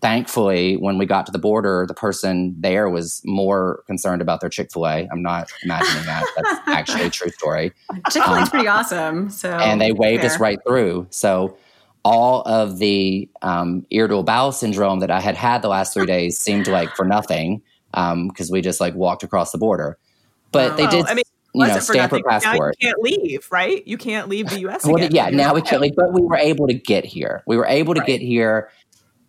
thankfully, when we got to the border, the person there was more concerned about their Chick Fil A. I'm not imagining that. That's actually a true story. Chick Fil A is um, pretty awesome. So and they waved fair. us right through. So all of the um, irritable bowel syndrome that I had had the last three days seemed like for nothing because um, we just like walked across the border. But they did. I mean, you know, stamp her passport. You can't leave, right? You can't leave the U.S. well, yeah, now we can't leave, but we were able to get here. We were able to right. get here,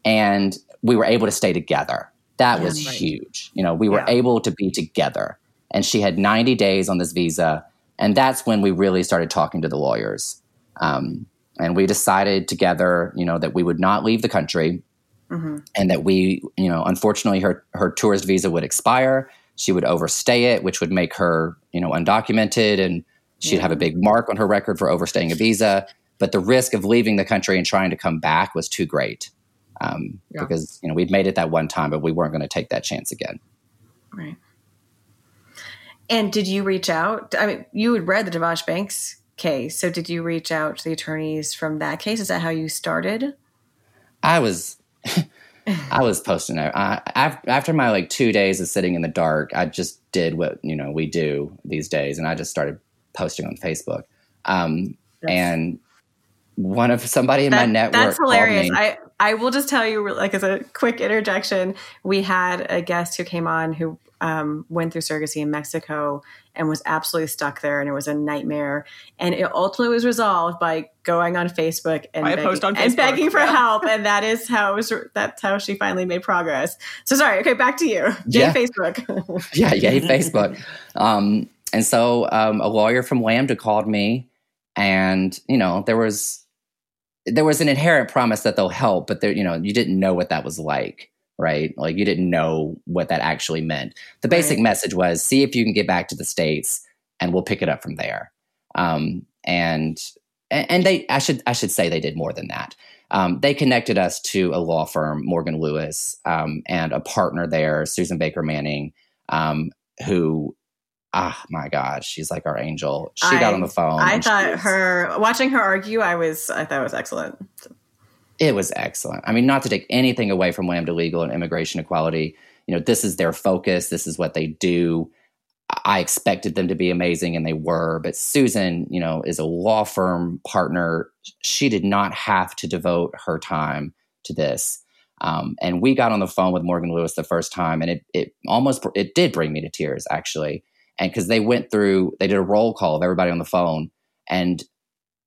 and we were able to stay together. That yeah, was right. huge. You know, we were yeah. able to be together, and she had 90 days on this visa, and that's when we really started talking to the lawyers. Um, and we decided together, you know, that we would not leave the country, mm-hmm. and that we, you know, unfortunately, her her tourist visa would expire. She would overstay it, which would make her, you know, undocumented, and she'd yeah. have a big mark on her record for overstaying a visa. But the risk of leaving the country and trying to come back was too great, um, yeah. because you know we'd made it that one time, but we weren't going to take that chance again. Right. And did you reach out? I mean, you had read the Dvash-Banks case. So did you reach out to the attorneys from that case? Is that how you started? I was I was posting I, after my like two days of sitting in the dark. I just did what you know we do these days, and I just started posting on Facebook. Um, and one of somebody in that, my network. That's hilarious. I I will just tell you, like as a quick interjection, we had a guest who came on who um, went through surrogacy in Mexico and was absolutely stuck there, and it was a nightmare. And it ultimately was resolved by going on Facebook and, begging, on Facebook. and begging for yeah. help, and that is how was, that's how she finally made progress. So sorry. Okay, back to you. Yay yeah. Facebook. yeah, yay Facebook. Um, and so um, a lawyer from Lambda called me, and you know there was there was an inherent promise that they'll help, but there you know you didn't know what that was like right? Like you didn't know what that actually meant. The basic right. message was see if you can get back to the states, and we'll pick it up from there. Um, and and they, I should I should say they did more than that. Um, they connected us to a law firm, Morgan Lewis, um, and a partner there, Susan Baker Manning, um, who ah my god she's like our angel she I, got on the phone i thought was, her watching her argue i was i thought it was excellent it was excellent. I mean, not to take anything away from Lambda Legal and immigration equality. You know, this is their focus. This is what they do. I expected them to be amazing, and they were. But Susan, you know, is a law firm partner. She did not have to devote her time to this. Um, and we got on the phone with Morgan Lewis the first time, and it it almost it did bring me to tears actually. And because they went through, they did a roll call of everybody on the phone, and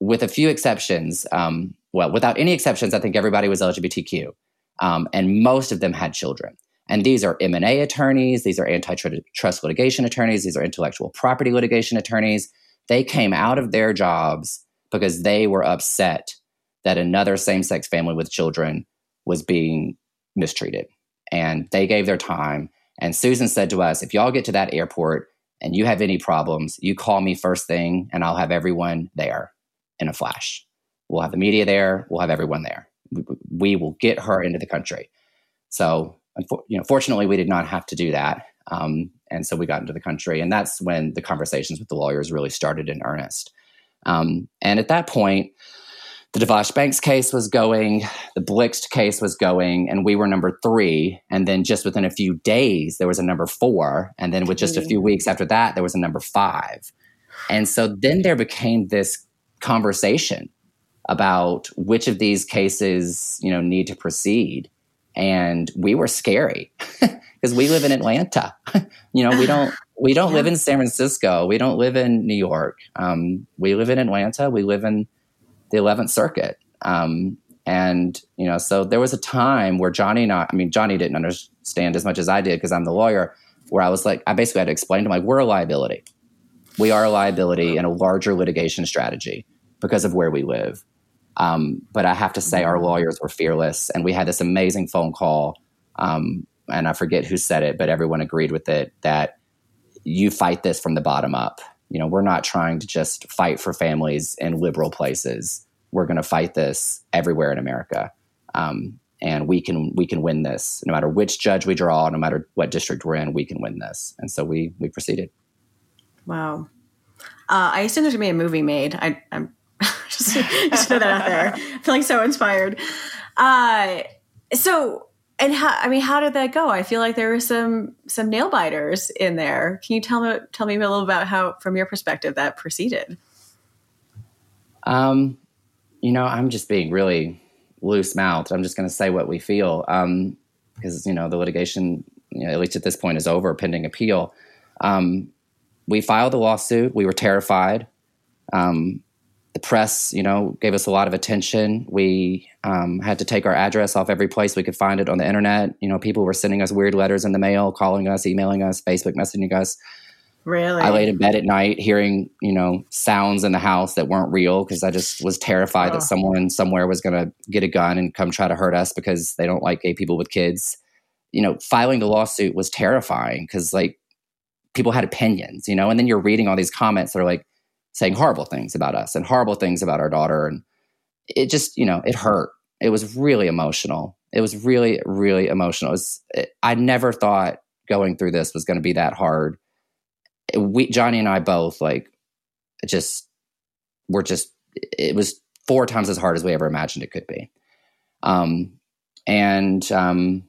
with a few exceptions, um, well, without any exceptions, I think everybody was LGBTQ, um, and most of them had children. And these are M&A attorneys, these are antitrust litigation attorneys, these are intellectual property litigation attorneys. They came out of their jobs because they were upset that another same-sex family with children was being mistreated. And they gave their time. And Susan said to us, if y'all get to that airport and you have any problems, you call me first thing and I'll have everyone there in a flash. We'll have the media there, we'll have everyone there. We will get her into the country. So you know, fortunately, we did not have to do that. Um, and so we got into the country. And that's when the conversations with the lawyers really started in earnest. Um, and at that point, the Dvash-Banks case was going, the Blixt case was going, and we were number three. And then just within a few days, there was a number four. And then with just a few weeks after that, there was a number five. And so then there became this conversation about which of these cases, you know, need to proceed and we were scary because we live in Atlanta. you know, we don't we don't yeah. live in San Francisco. We don't live in New York. Um, we live in Atlanta. We live in the Eleventh Circuit. Um, and you know, so there was a time where Johnny and I, I mean, Johnny didn't understand as much as I did because I'm the lawyer. Where I was like, I basically had to explain to him like, we're a liability. We are a liability in a larger litigation strategy because of where we live. Um, but I have to say, our lawyers were fearless, and we had this amazing phone call. Um, and I forget who said it, but everyone agreed with it that you fight this from the bottom up. You know, we're not trying to just fight for families in liberal places. We're going to fight this everywhere in America, um, and we can we can win this no matter which judge we draw, no matter what district we're in. We can win this, and so we we proceeded. Wow. Uh, I assume there's gonna be a movie made. I, I'm just, just throw that out there. Feeling so inspired. Uh, so, and how? I mean, how did that go? I feel like there were some some nail biters in there. Can you tell me tell me a little about how, from your perspective, that proceeded? Um, you know, I'm just being really loose mouthed. I'm just going to say what we feel um, because you know the litigation, you know, at least at this point, is over pending appeal. Um, we filed the lawsuit. We were terrified. Um, the press, you know, gave us a lot of attention. We um, had to take our address off every place we could find it on the internet. You know, people were sending us weird letters in the mail, calling us, emailing us, Facebook messaging us. Really? I laid in bed at night hearing, you know, sounds in the house that weren't real because I just was terrified oh. that someone somewhere was going to get a gun and come try to hurt us because they don't like gay people with kids. You know, filing the lawsuit was terrifying because, like, people had opinions, you know, and then you're reading all these comments that are like, saying horrible things about us and horrible things about our daughter. And it just, you know, it hurt. It was really emotional. It was really, really emotional. It was, it, I never thought going through this was going to be that hard. We, Johnny and I both, like, just, were just, it was four times as hard as we ever imagined it could be. Um, and um,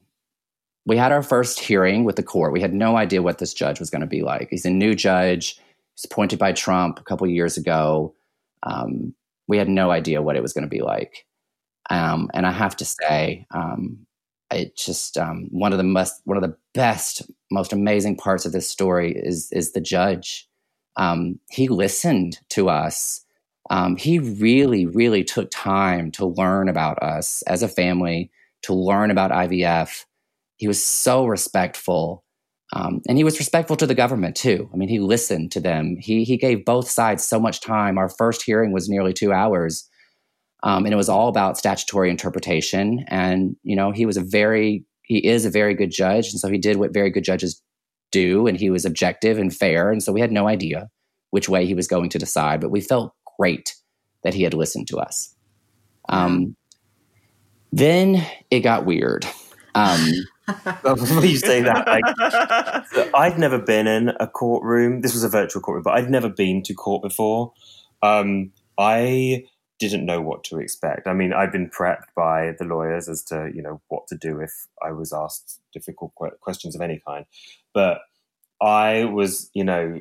we had our first hearing with the court. We had no idea what this judge was going to be like. He's a new judge was appointed by Trump a couple years ago. Um, we had no idea what it was going to be like. Um, and I have to say, um, it just um, one of the most one of the best, most amazing parts of this story is is the judge. Um, he listened to us. Um, he really, really took time to learn about us as a family, to learn about IVF. He was so respectful. Um, and he was respectful to the government too. I mean, he listened to them. He he gave both sides so much time. Our first hearing was nearly two hours, um, and it was all about statutory interpretation. And you know, he was a very he is a very good judge, and so he did what very good judges do, and he was objective and fair. And so we had no idea which way he was going to decide, but we felt great that he had listened to us. Um, then it got weird. Before you say that, like, I'd never been in a courtroom. This was a virtual courtroom, but I'd never been to court before. Um, I didn't know what to expect. I mean, I'd been prepped by the lawyers as to you know what to do if I was asked difficult questions of any kind, but I was you know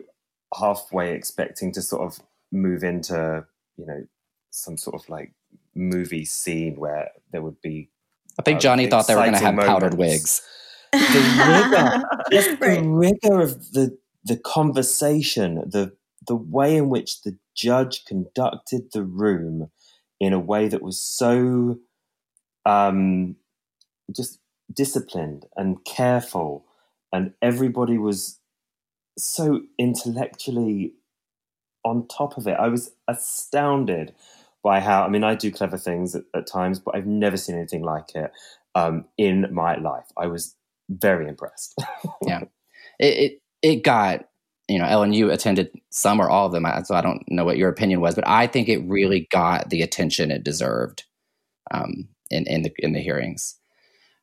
halfway expecting to sort of move into you know some sort of like movie scene where there would be I think Johnny uh, thought they were going to have powdered wigs. The rigor, just right. the rigor of the the conversation, the the way in which the judge conducted the room in a way that was so um, just disciplined and careful, and everybody was so intellectually on top of it. I was astounded by how, I mean, I do clever things at, at times, but I've never seen anything like it um, in my life. I was very impressed. yeah. It, it, it got you know, Ellen, you attended some or all of them, so I don't know what your opinion was, but I think it really got the attention it deserved um, in in the in the hearings.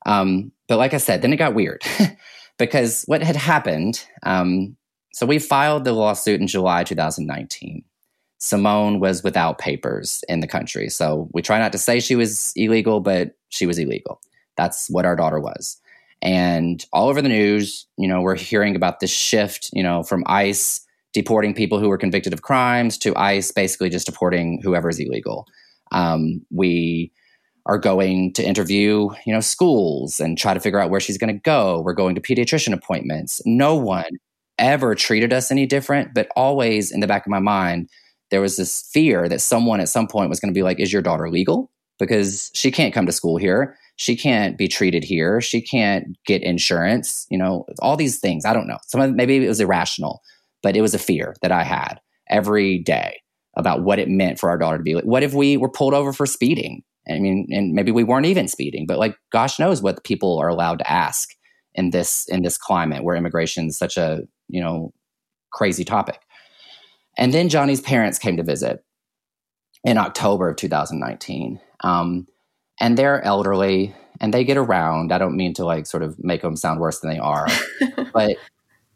Um, but like I said, then it got weird because what had happened. Um, so we filed the lawsuit in July 2019. Simone was without papers in the country, so we try not to say she was illegal, but she was illegal. That's what our daughter was. And all over the news, you know, we're hearing about this shift, you know, from ICE deporting people who were convicted of crimes to ICE basically just deporting whoever is illegal. Um, we are going to interview, you know, schools and try to figure out where she's going to go. We're going to pediatrician appointments. No one ever treated us any different, but always in the back of my mind, there was this fear that someone at some point was going to be like, "Is your daughter legal?" Because she can't come to school here. She can't be treated here. She can't get insurance you know all these things. I don't know. Some of maybe it was irrational but it was a fear that i had every day about what it meant for our daughter to be like what if we were pulled over for speeding? I mean and maybe we weren't even speeding but like gosh knows what people are allowed to ask in this in this climate where immigration is such a you know crazy topic and then johnny's parents came to visit in october of 2019 um, and they're elderly and they get around. I don't mean to like sort of make them sound worse than they are, but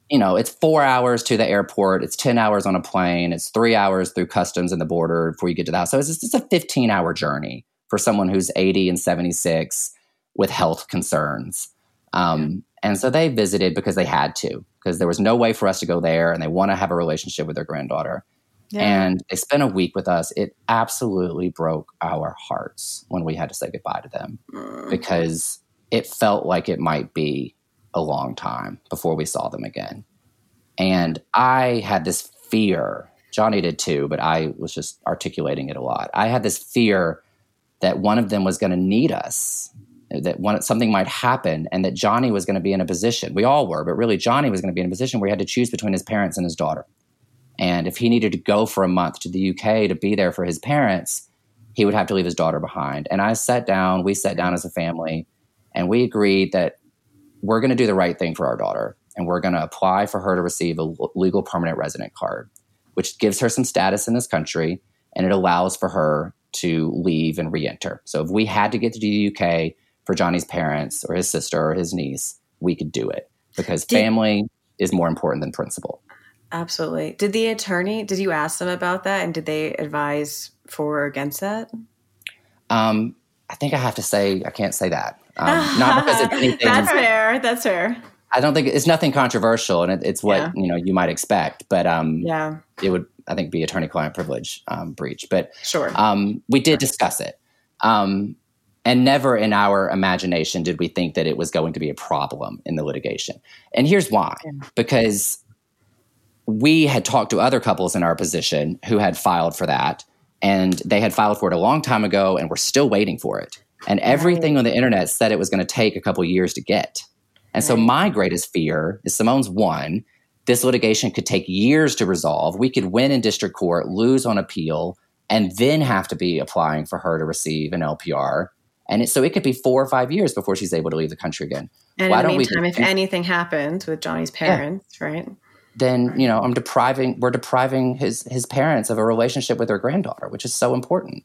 you know, it's four hours to the airport. It's 10 hours on a plane. It's three hours through customs and the border before you get to the house. So it's just it's a 15 hour journey for someone who's 80 and 76 with health concerns. Um, and so they visited because they had to, because there was no way for us to go there and they want to have a relationship with their granddaughter. Yeah. And they spent a week with us. It absolutely broke our hearts when we had to say goodbye to them mm. because it felt like it might be a long time before we saw them again. And I had this fear. Johnny did too, but I was just articulating it a lot. I had this fear that one of them was going to need us, that one, something might happen, and that Johnny was going to be in a position. We all were, but really, Johnny was going to be in a position where he had to choose between his parents and his daughter. And if he needed to go for a month to the UK to be there for his parents, he would have to leave his daughter behind. And I sat down, we sat down as a family, and we agreed that we're going to do the right thing for our daughter. And we're going to apply for her to receive a legal permanent resident card, which gives her some status in this country and it allows for her to leave and re enter. So if we had to get to the UK for Johnny's parents or his sister or his niece, we could do it because Did- family is more important than principle. Absolutely. Did the attorney, did you ask them about that and did they advise for or against that? Um, I think I have to say, I can't say that. Um, not because it's anything. That's fair. That's fair. I don't think it's nothing controversial and it, it's what, yeah. you know, you might expect, but, um, yeah, it would, I think be attorney client privilege, um, breach, but sure. Um, we did discuss it. Um, and never in our imagination did we think that it was going to be a problem in the litigation. And here's why, because we had talked to other couples in our position who had filed for that and they had filed for it a long time ago and were still waiting for it and everything right. on the internet said it was going to take a couple years to get and right. so my greatest fear is simone's one this litigation could take years to resolve we could win in district court lose on appeal and then have to be applying for her to receive an lpr and it, so it could be four or five years before she's able to leave the country again and Why in the meantime, if anything happens with Johnny's parents, yeah. right? then you know I'm depriving we're depriving his his parents of a relationship with their granddaughter, which is so important.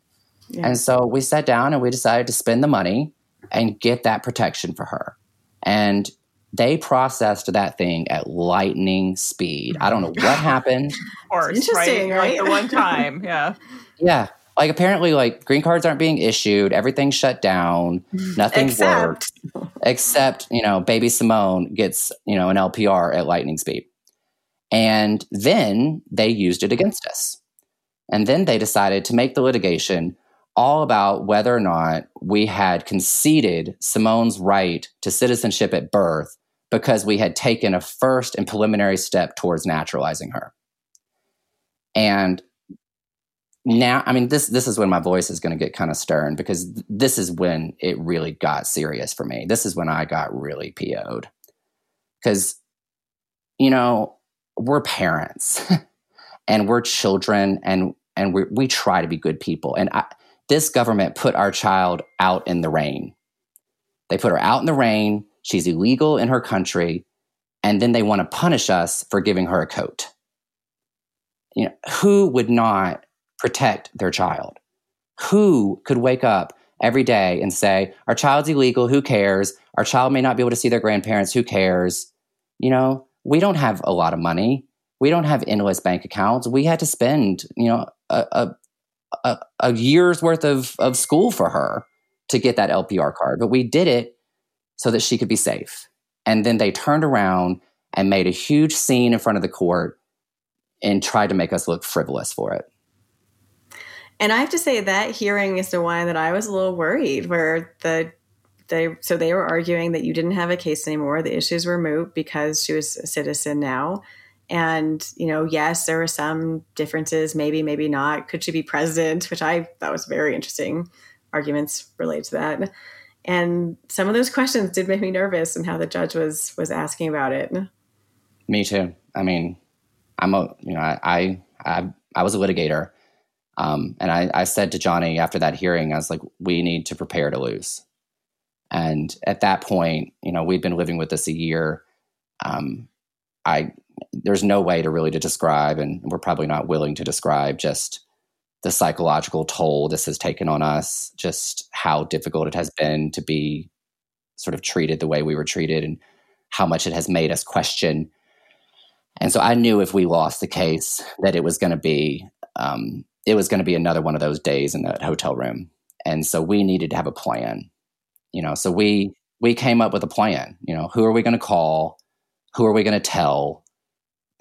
Yeah. And so we sat down and we decided to spend the money and get that protection for her. And they processed that thing at lightning speed. I don't know what happened. Of course, interesting, right? right? Like the one time, yeah, yeah. Like apparently, like green cards aren't being issued. Everything's shut down. Nothing works except you know, baby Simone gets you know an LPR at lightning speed. And then they used it against us. And then they decided to make the litigation all about whether or not we had conceded Simone's right to citizenship at birth because we had taken a first and preliminary step towards naturalizing her. And now i mean this this is when my voice is going to get kind of stern because this is when it really got serious for me. This is when i got really po'd because you know we're parents and we're children and and we we try to be good people. And I, this government put our child out in the rain. They put her out in the rain. She's illegal in her country. And then they want to punish us for giving her a coat. You know who would not protect their child. Who could wake up every day and say, Our child's illegal, who cares? Our child may not be able to see their grandparents, who cares? You know, we don't have a lot of money. We don't have endless bank accounts. We had to spend, you know, a, a, a, year's worth of, of school for her to get that LPR card. But we did it so that she could be safe. And then they turned around and made a huge scene in front of the court and tried to make us look frivolous for it. And I have to say that hearing is the one that I was a little worried where the they so they were arguing that you didn't have a case anymore. The issues were moot because she was a citizen now. And, you know, yes, there were some differences, maybe, maybe not. Could she be president? Which I thought was very interesting arguments related to that. And some of those questions did make me nervous and how the judge was was asking about it. Me too. I mean, I'm a you know, I I I was a litigator um, and I, I said to Johnny after that hearing, I was like, we need to prepare to lose. And at that point, you know, we'd been living with this a year. Um, I there's no way to really to describe, and we're probably not willing to describe just the psychological toll this has taken on us, just how difficult it has been to be sort of treated the way we were treated, and how much it has made us question. And so I knew if we lost the case that it was going to be um, it was going to be another one of those days in that hotel room. And so we needed to have a plan, you know, so we, we came up with a plan, you know, who are we going to call? Who are we going to tell?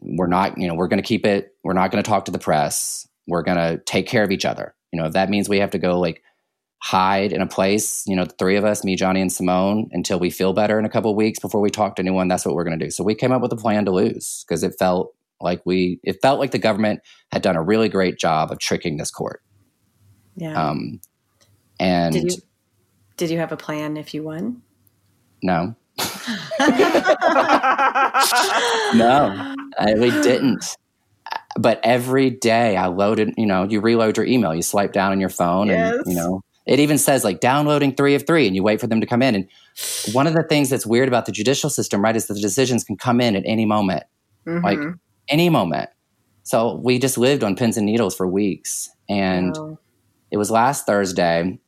We're not, you know, we're going to keep it. We're not going to talk to the press. We're going to take care of each other. You know, if that means we have to go like hide in a place, you know, the three of us, me, Johnny, and Simone, until we feel better in a couple weeks before we talk to anyone, that's what we're going to do. So we came up with a plan to lose because it felt like we, it felt like the government had done a really great job of tricking this court. Yeah. Um, and did you, did you have a plan if you won? No. no, I, we didn't. But every day I loaded, you know, you reload your email, you swipe down on your phone, yes. and you know, it even says like downloading three of three, and you wait for them to come in. And one of the things that's weird about the judicial system, right, is that the decisions can come in at any moment. Mm-hmm. Like any moment. So we just lived on pins and needles for weeks. And wow. it was last Thursday.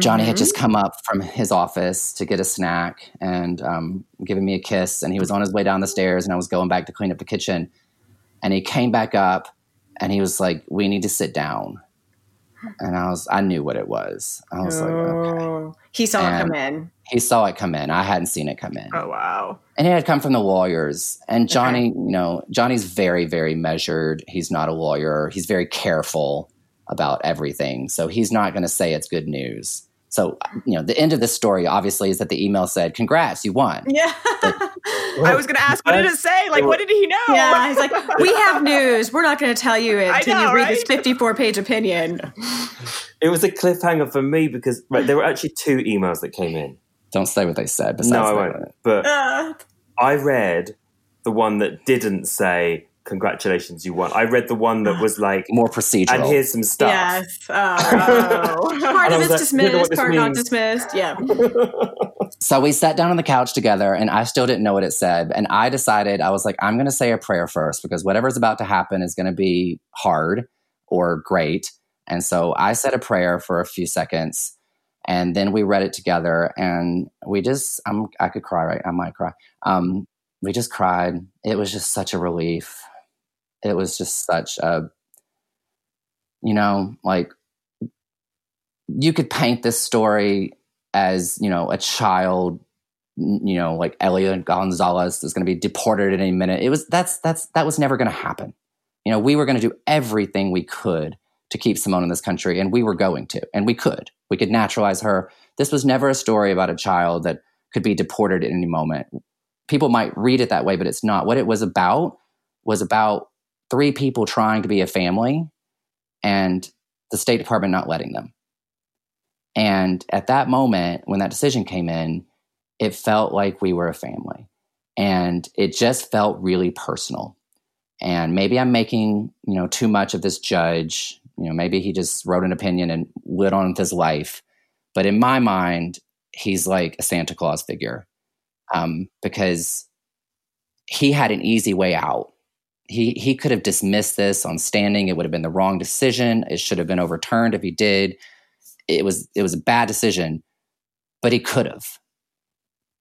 Johnny mm-hmm. had just come up from his office to get a snack and um, giving me a kiss. And he was on his way down the stairs, and I was going back to clean up the kitchen. And he came back up and he was like, We need to sit down. And I was, I knew what it was. I was oh. like, Okay. Oh. He saw and it come in. He saw it come in. I hadn't seen it come in. Oh wow! And it had come from the lawyers. And Johnny, okay. you know, Johnny's very, very measured. He's not a lawyer. He's very careful about everything. So he's not going to say it's good news. So, you know, the end of the story obviously is that the email said, "Congrats, you won." Yeah. But, I was going to ask, what did it say? Like, what did he know? Yeah, he's like, "We have news. We're not going to tell you it until know, you read right? this fifty-four page opinion." It was a cliffhanger for me because right, there were actually two emails that came in. Don't say what they said. No, I won't. But uh. I read the one that didn't say congratulations, you won. I read the one that was like more procedural. And here's some stuff. Yes. Oh. part of it's like, dismissed, part not dismissed. Yeah. so we sat down on the couch together and I still didn't know what it said. And I decided, I was like, I'm going to say a prayer first because whatever's about to happen is going to be hard or great. And so I said a prayer for a few seconds and then we read it together and we just, I'm, I could cry, right? I might cry. Um, we just cried. It was just such a relief. It was just such a, you know, like you could paint this story as, you know, a child, you know, like Elian Gonzalez is going to be deported at any minute. It was, that's, that's, that was never going to happen. You know, we were going to do everything we could to keep Simone in this country, and we were going to, and we could. We could naturalize her. This was never a story about a child that could be deported at any moment. People might read it that way, but it's not. What it was about was about three people trying to be a family and the State Department not letting them. And at that moment, when that decision came in, it felt like we were a family. And it just felt really personal. And maybe I'm making, you know, too much of this judge. You know, maybe he just wrote an opinion and lit on with his life. But in my mind, he's like a Santa Claus figure um, because he had an easy way out. He he could have dismissed this on standing. It would have been the wrong decision. It should have been overturned if he did. It was it was a bad decision, but he could have.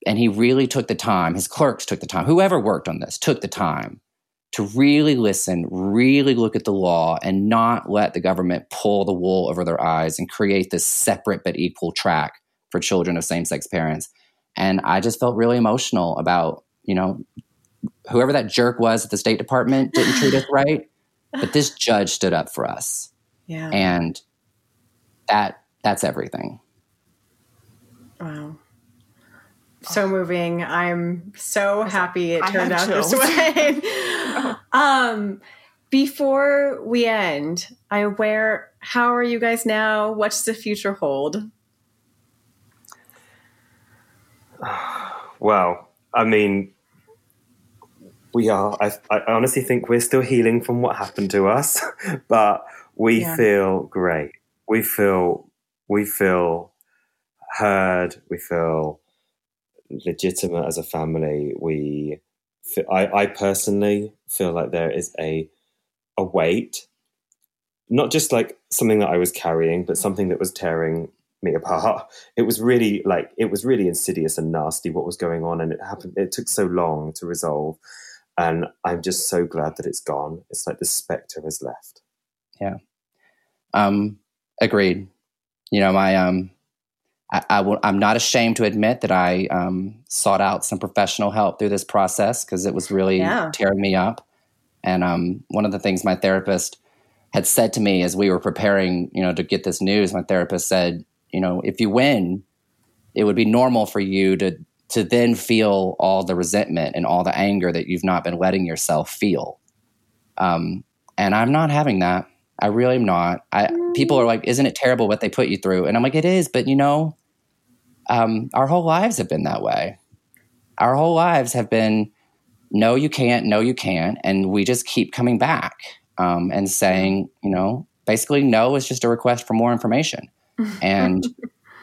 And he really took the time. His clerks took the time. Whoever worked on this took the time to really listen, really look at the law, and not let the government pull the wool over their eyes and create this separate but equal track for children of same sex parents. And I just felt really emotional about, you know, whoever that jerk was at the State Department didn't treat us right, but this judge stood up for us. Yeah. And that that's everything. Wow. So moving. I'm so happy it turned out this way. um before we end, I aware how are you guys now? What's the future hold? Well, I mean, we are. I, I, honestly think we're still healing from what happened to us, but we yeah. feel great. We feel we feel heard. We feel legitimate as a family. We, feel, I, I personally feel like there is a a weight, not just like something that I was carrying, but something that was tearing me apart. It was really like it was really insidious and nasty what was going on, and it happened. It took so long to resolve, and I'm just so glad that it's gone. It's like the specter has left. Yeah, um, agreed. You know, my um, I, I will, I'm not ashamed to admit that I um, sought out some professional help through this process because it was really yeah. tearing me up. And um, one of the things my therapist had said to me as we were preparing, you know, to get this news, my therapist said, you know, if you win, it would be normal for you to to then feel all the resentment and all the anger that you've not been letting yourself feel. Um, and I'm not having that. I really am not. I, people are like, "Isn't it terrible what they put you through?" And I'm like, "It is," but you know, um, our whole lives have been that way. Our whole lives have been, "No, you can't. No, you can't," and we just keep coming back um, and saying, you know, basically, no is just a request for more information and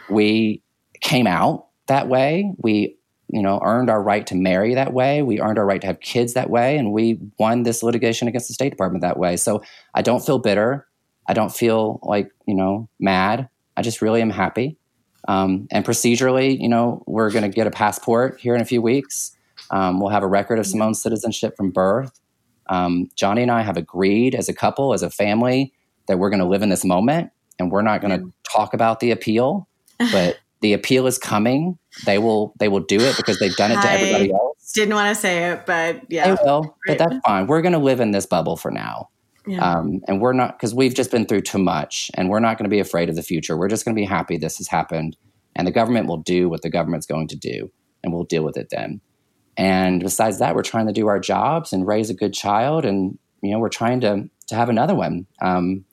we came out that way. We, you know, earned our right to marry that way. We earned our right to have kids that way, and we won this litigation against the State Department that way. So I don't feel bitter. I don't feel like you know mad. I just really am happy. Um, and procedurally, you know, we're going to get a passport here in a few weeks. Um, we'll have a record of Simone's citizenship from birth. Um, Johnny and I have agreed as a couple, as a family, that we're going to live in this moment and we're not going to talk about the appeal, but the appeal is coming. They will they will do it because they've done it to everybody else. Didn't want to say it, but yeah, they will. But that's fine. We're going to live in this bubble for now. Yeah. Um, and we're not because we've just been through too much, and we're not going to be afraid of the future. We're just going to be happy this has happened, and the government will do what the government's going to do, and we'll deal with it then. And besides that, we're trying to do our jobs and raise a good child, and you know, we're trying to to have another one. Um,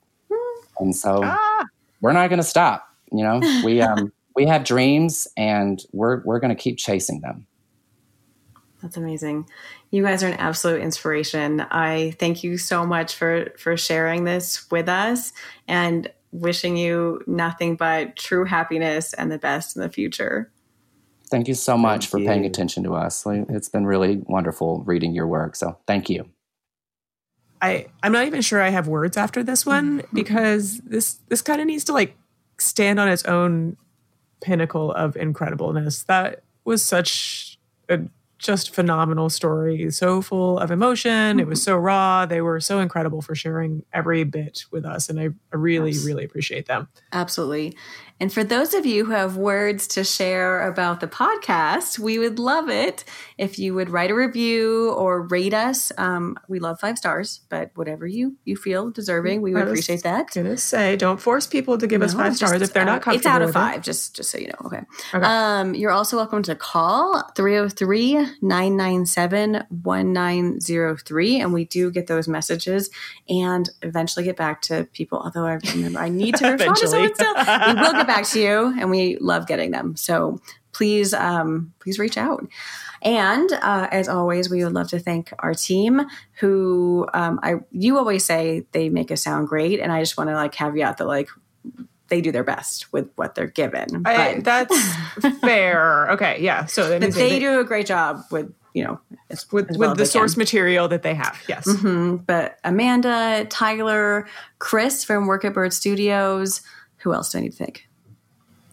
and so ah. we're not going to stop. You know, we um, we have dreams, and we're we're going to keep chasing them. That's amazing. You guys are an absolute inspiration. I thank you so much for for sharing this with us, and wishing you nothing but true happiness and the best in the future. Thank you so much thank for you. paying attention to us. It's been really wonderful reading your work. So thank you. I I'm not even sure I have words after this one because this this kind of needs to like stand on its own pinnacle of incredibleness. That was such a just phenomenal story, so full of emotion. Mm-hmm. It was so raw. They were so incredible for sharing every bit with us, and I, I really, yes. really appreciate them. Absolutely. And for those of you who have words to share about the podcast, we would love it if you would write a review or rate us. Um, we love five stars, but whatever you you feel deserving, we would appreciate that. Gonna say, don't force people to give no, us five stars if they're not comfortable. It's out of five, it. just just so you know. Okay. okay. Um, you're also welcome to call 303 997 1903. And we do get those messages and eventually get back to people. Although I remember I need to respond to someone still. We will get back to you and we love getting them. So please, um, please reach out. And uh, as always, we would love to thank our team who um, I you always say they make us sound great. And I just want to like caveat that like they do their best with what they're given. I, that's fair. Okay, yeah. So that they, they, do a great job with you know as, with, as well with the source can. material that they have. Yes. Mm-hmm. But Amanda, Tyler, Chris from Work at Bird Studios. Who else do I need to thank?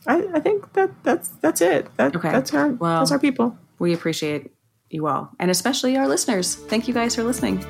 I, I think that that's that's it. That, okay. That's our well, that's our people. We appreciate you all, and especially our listeners. Thank you guys for listening.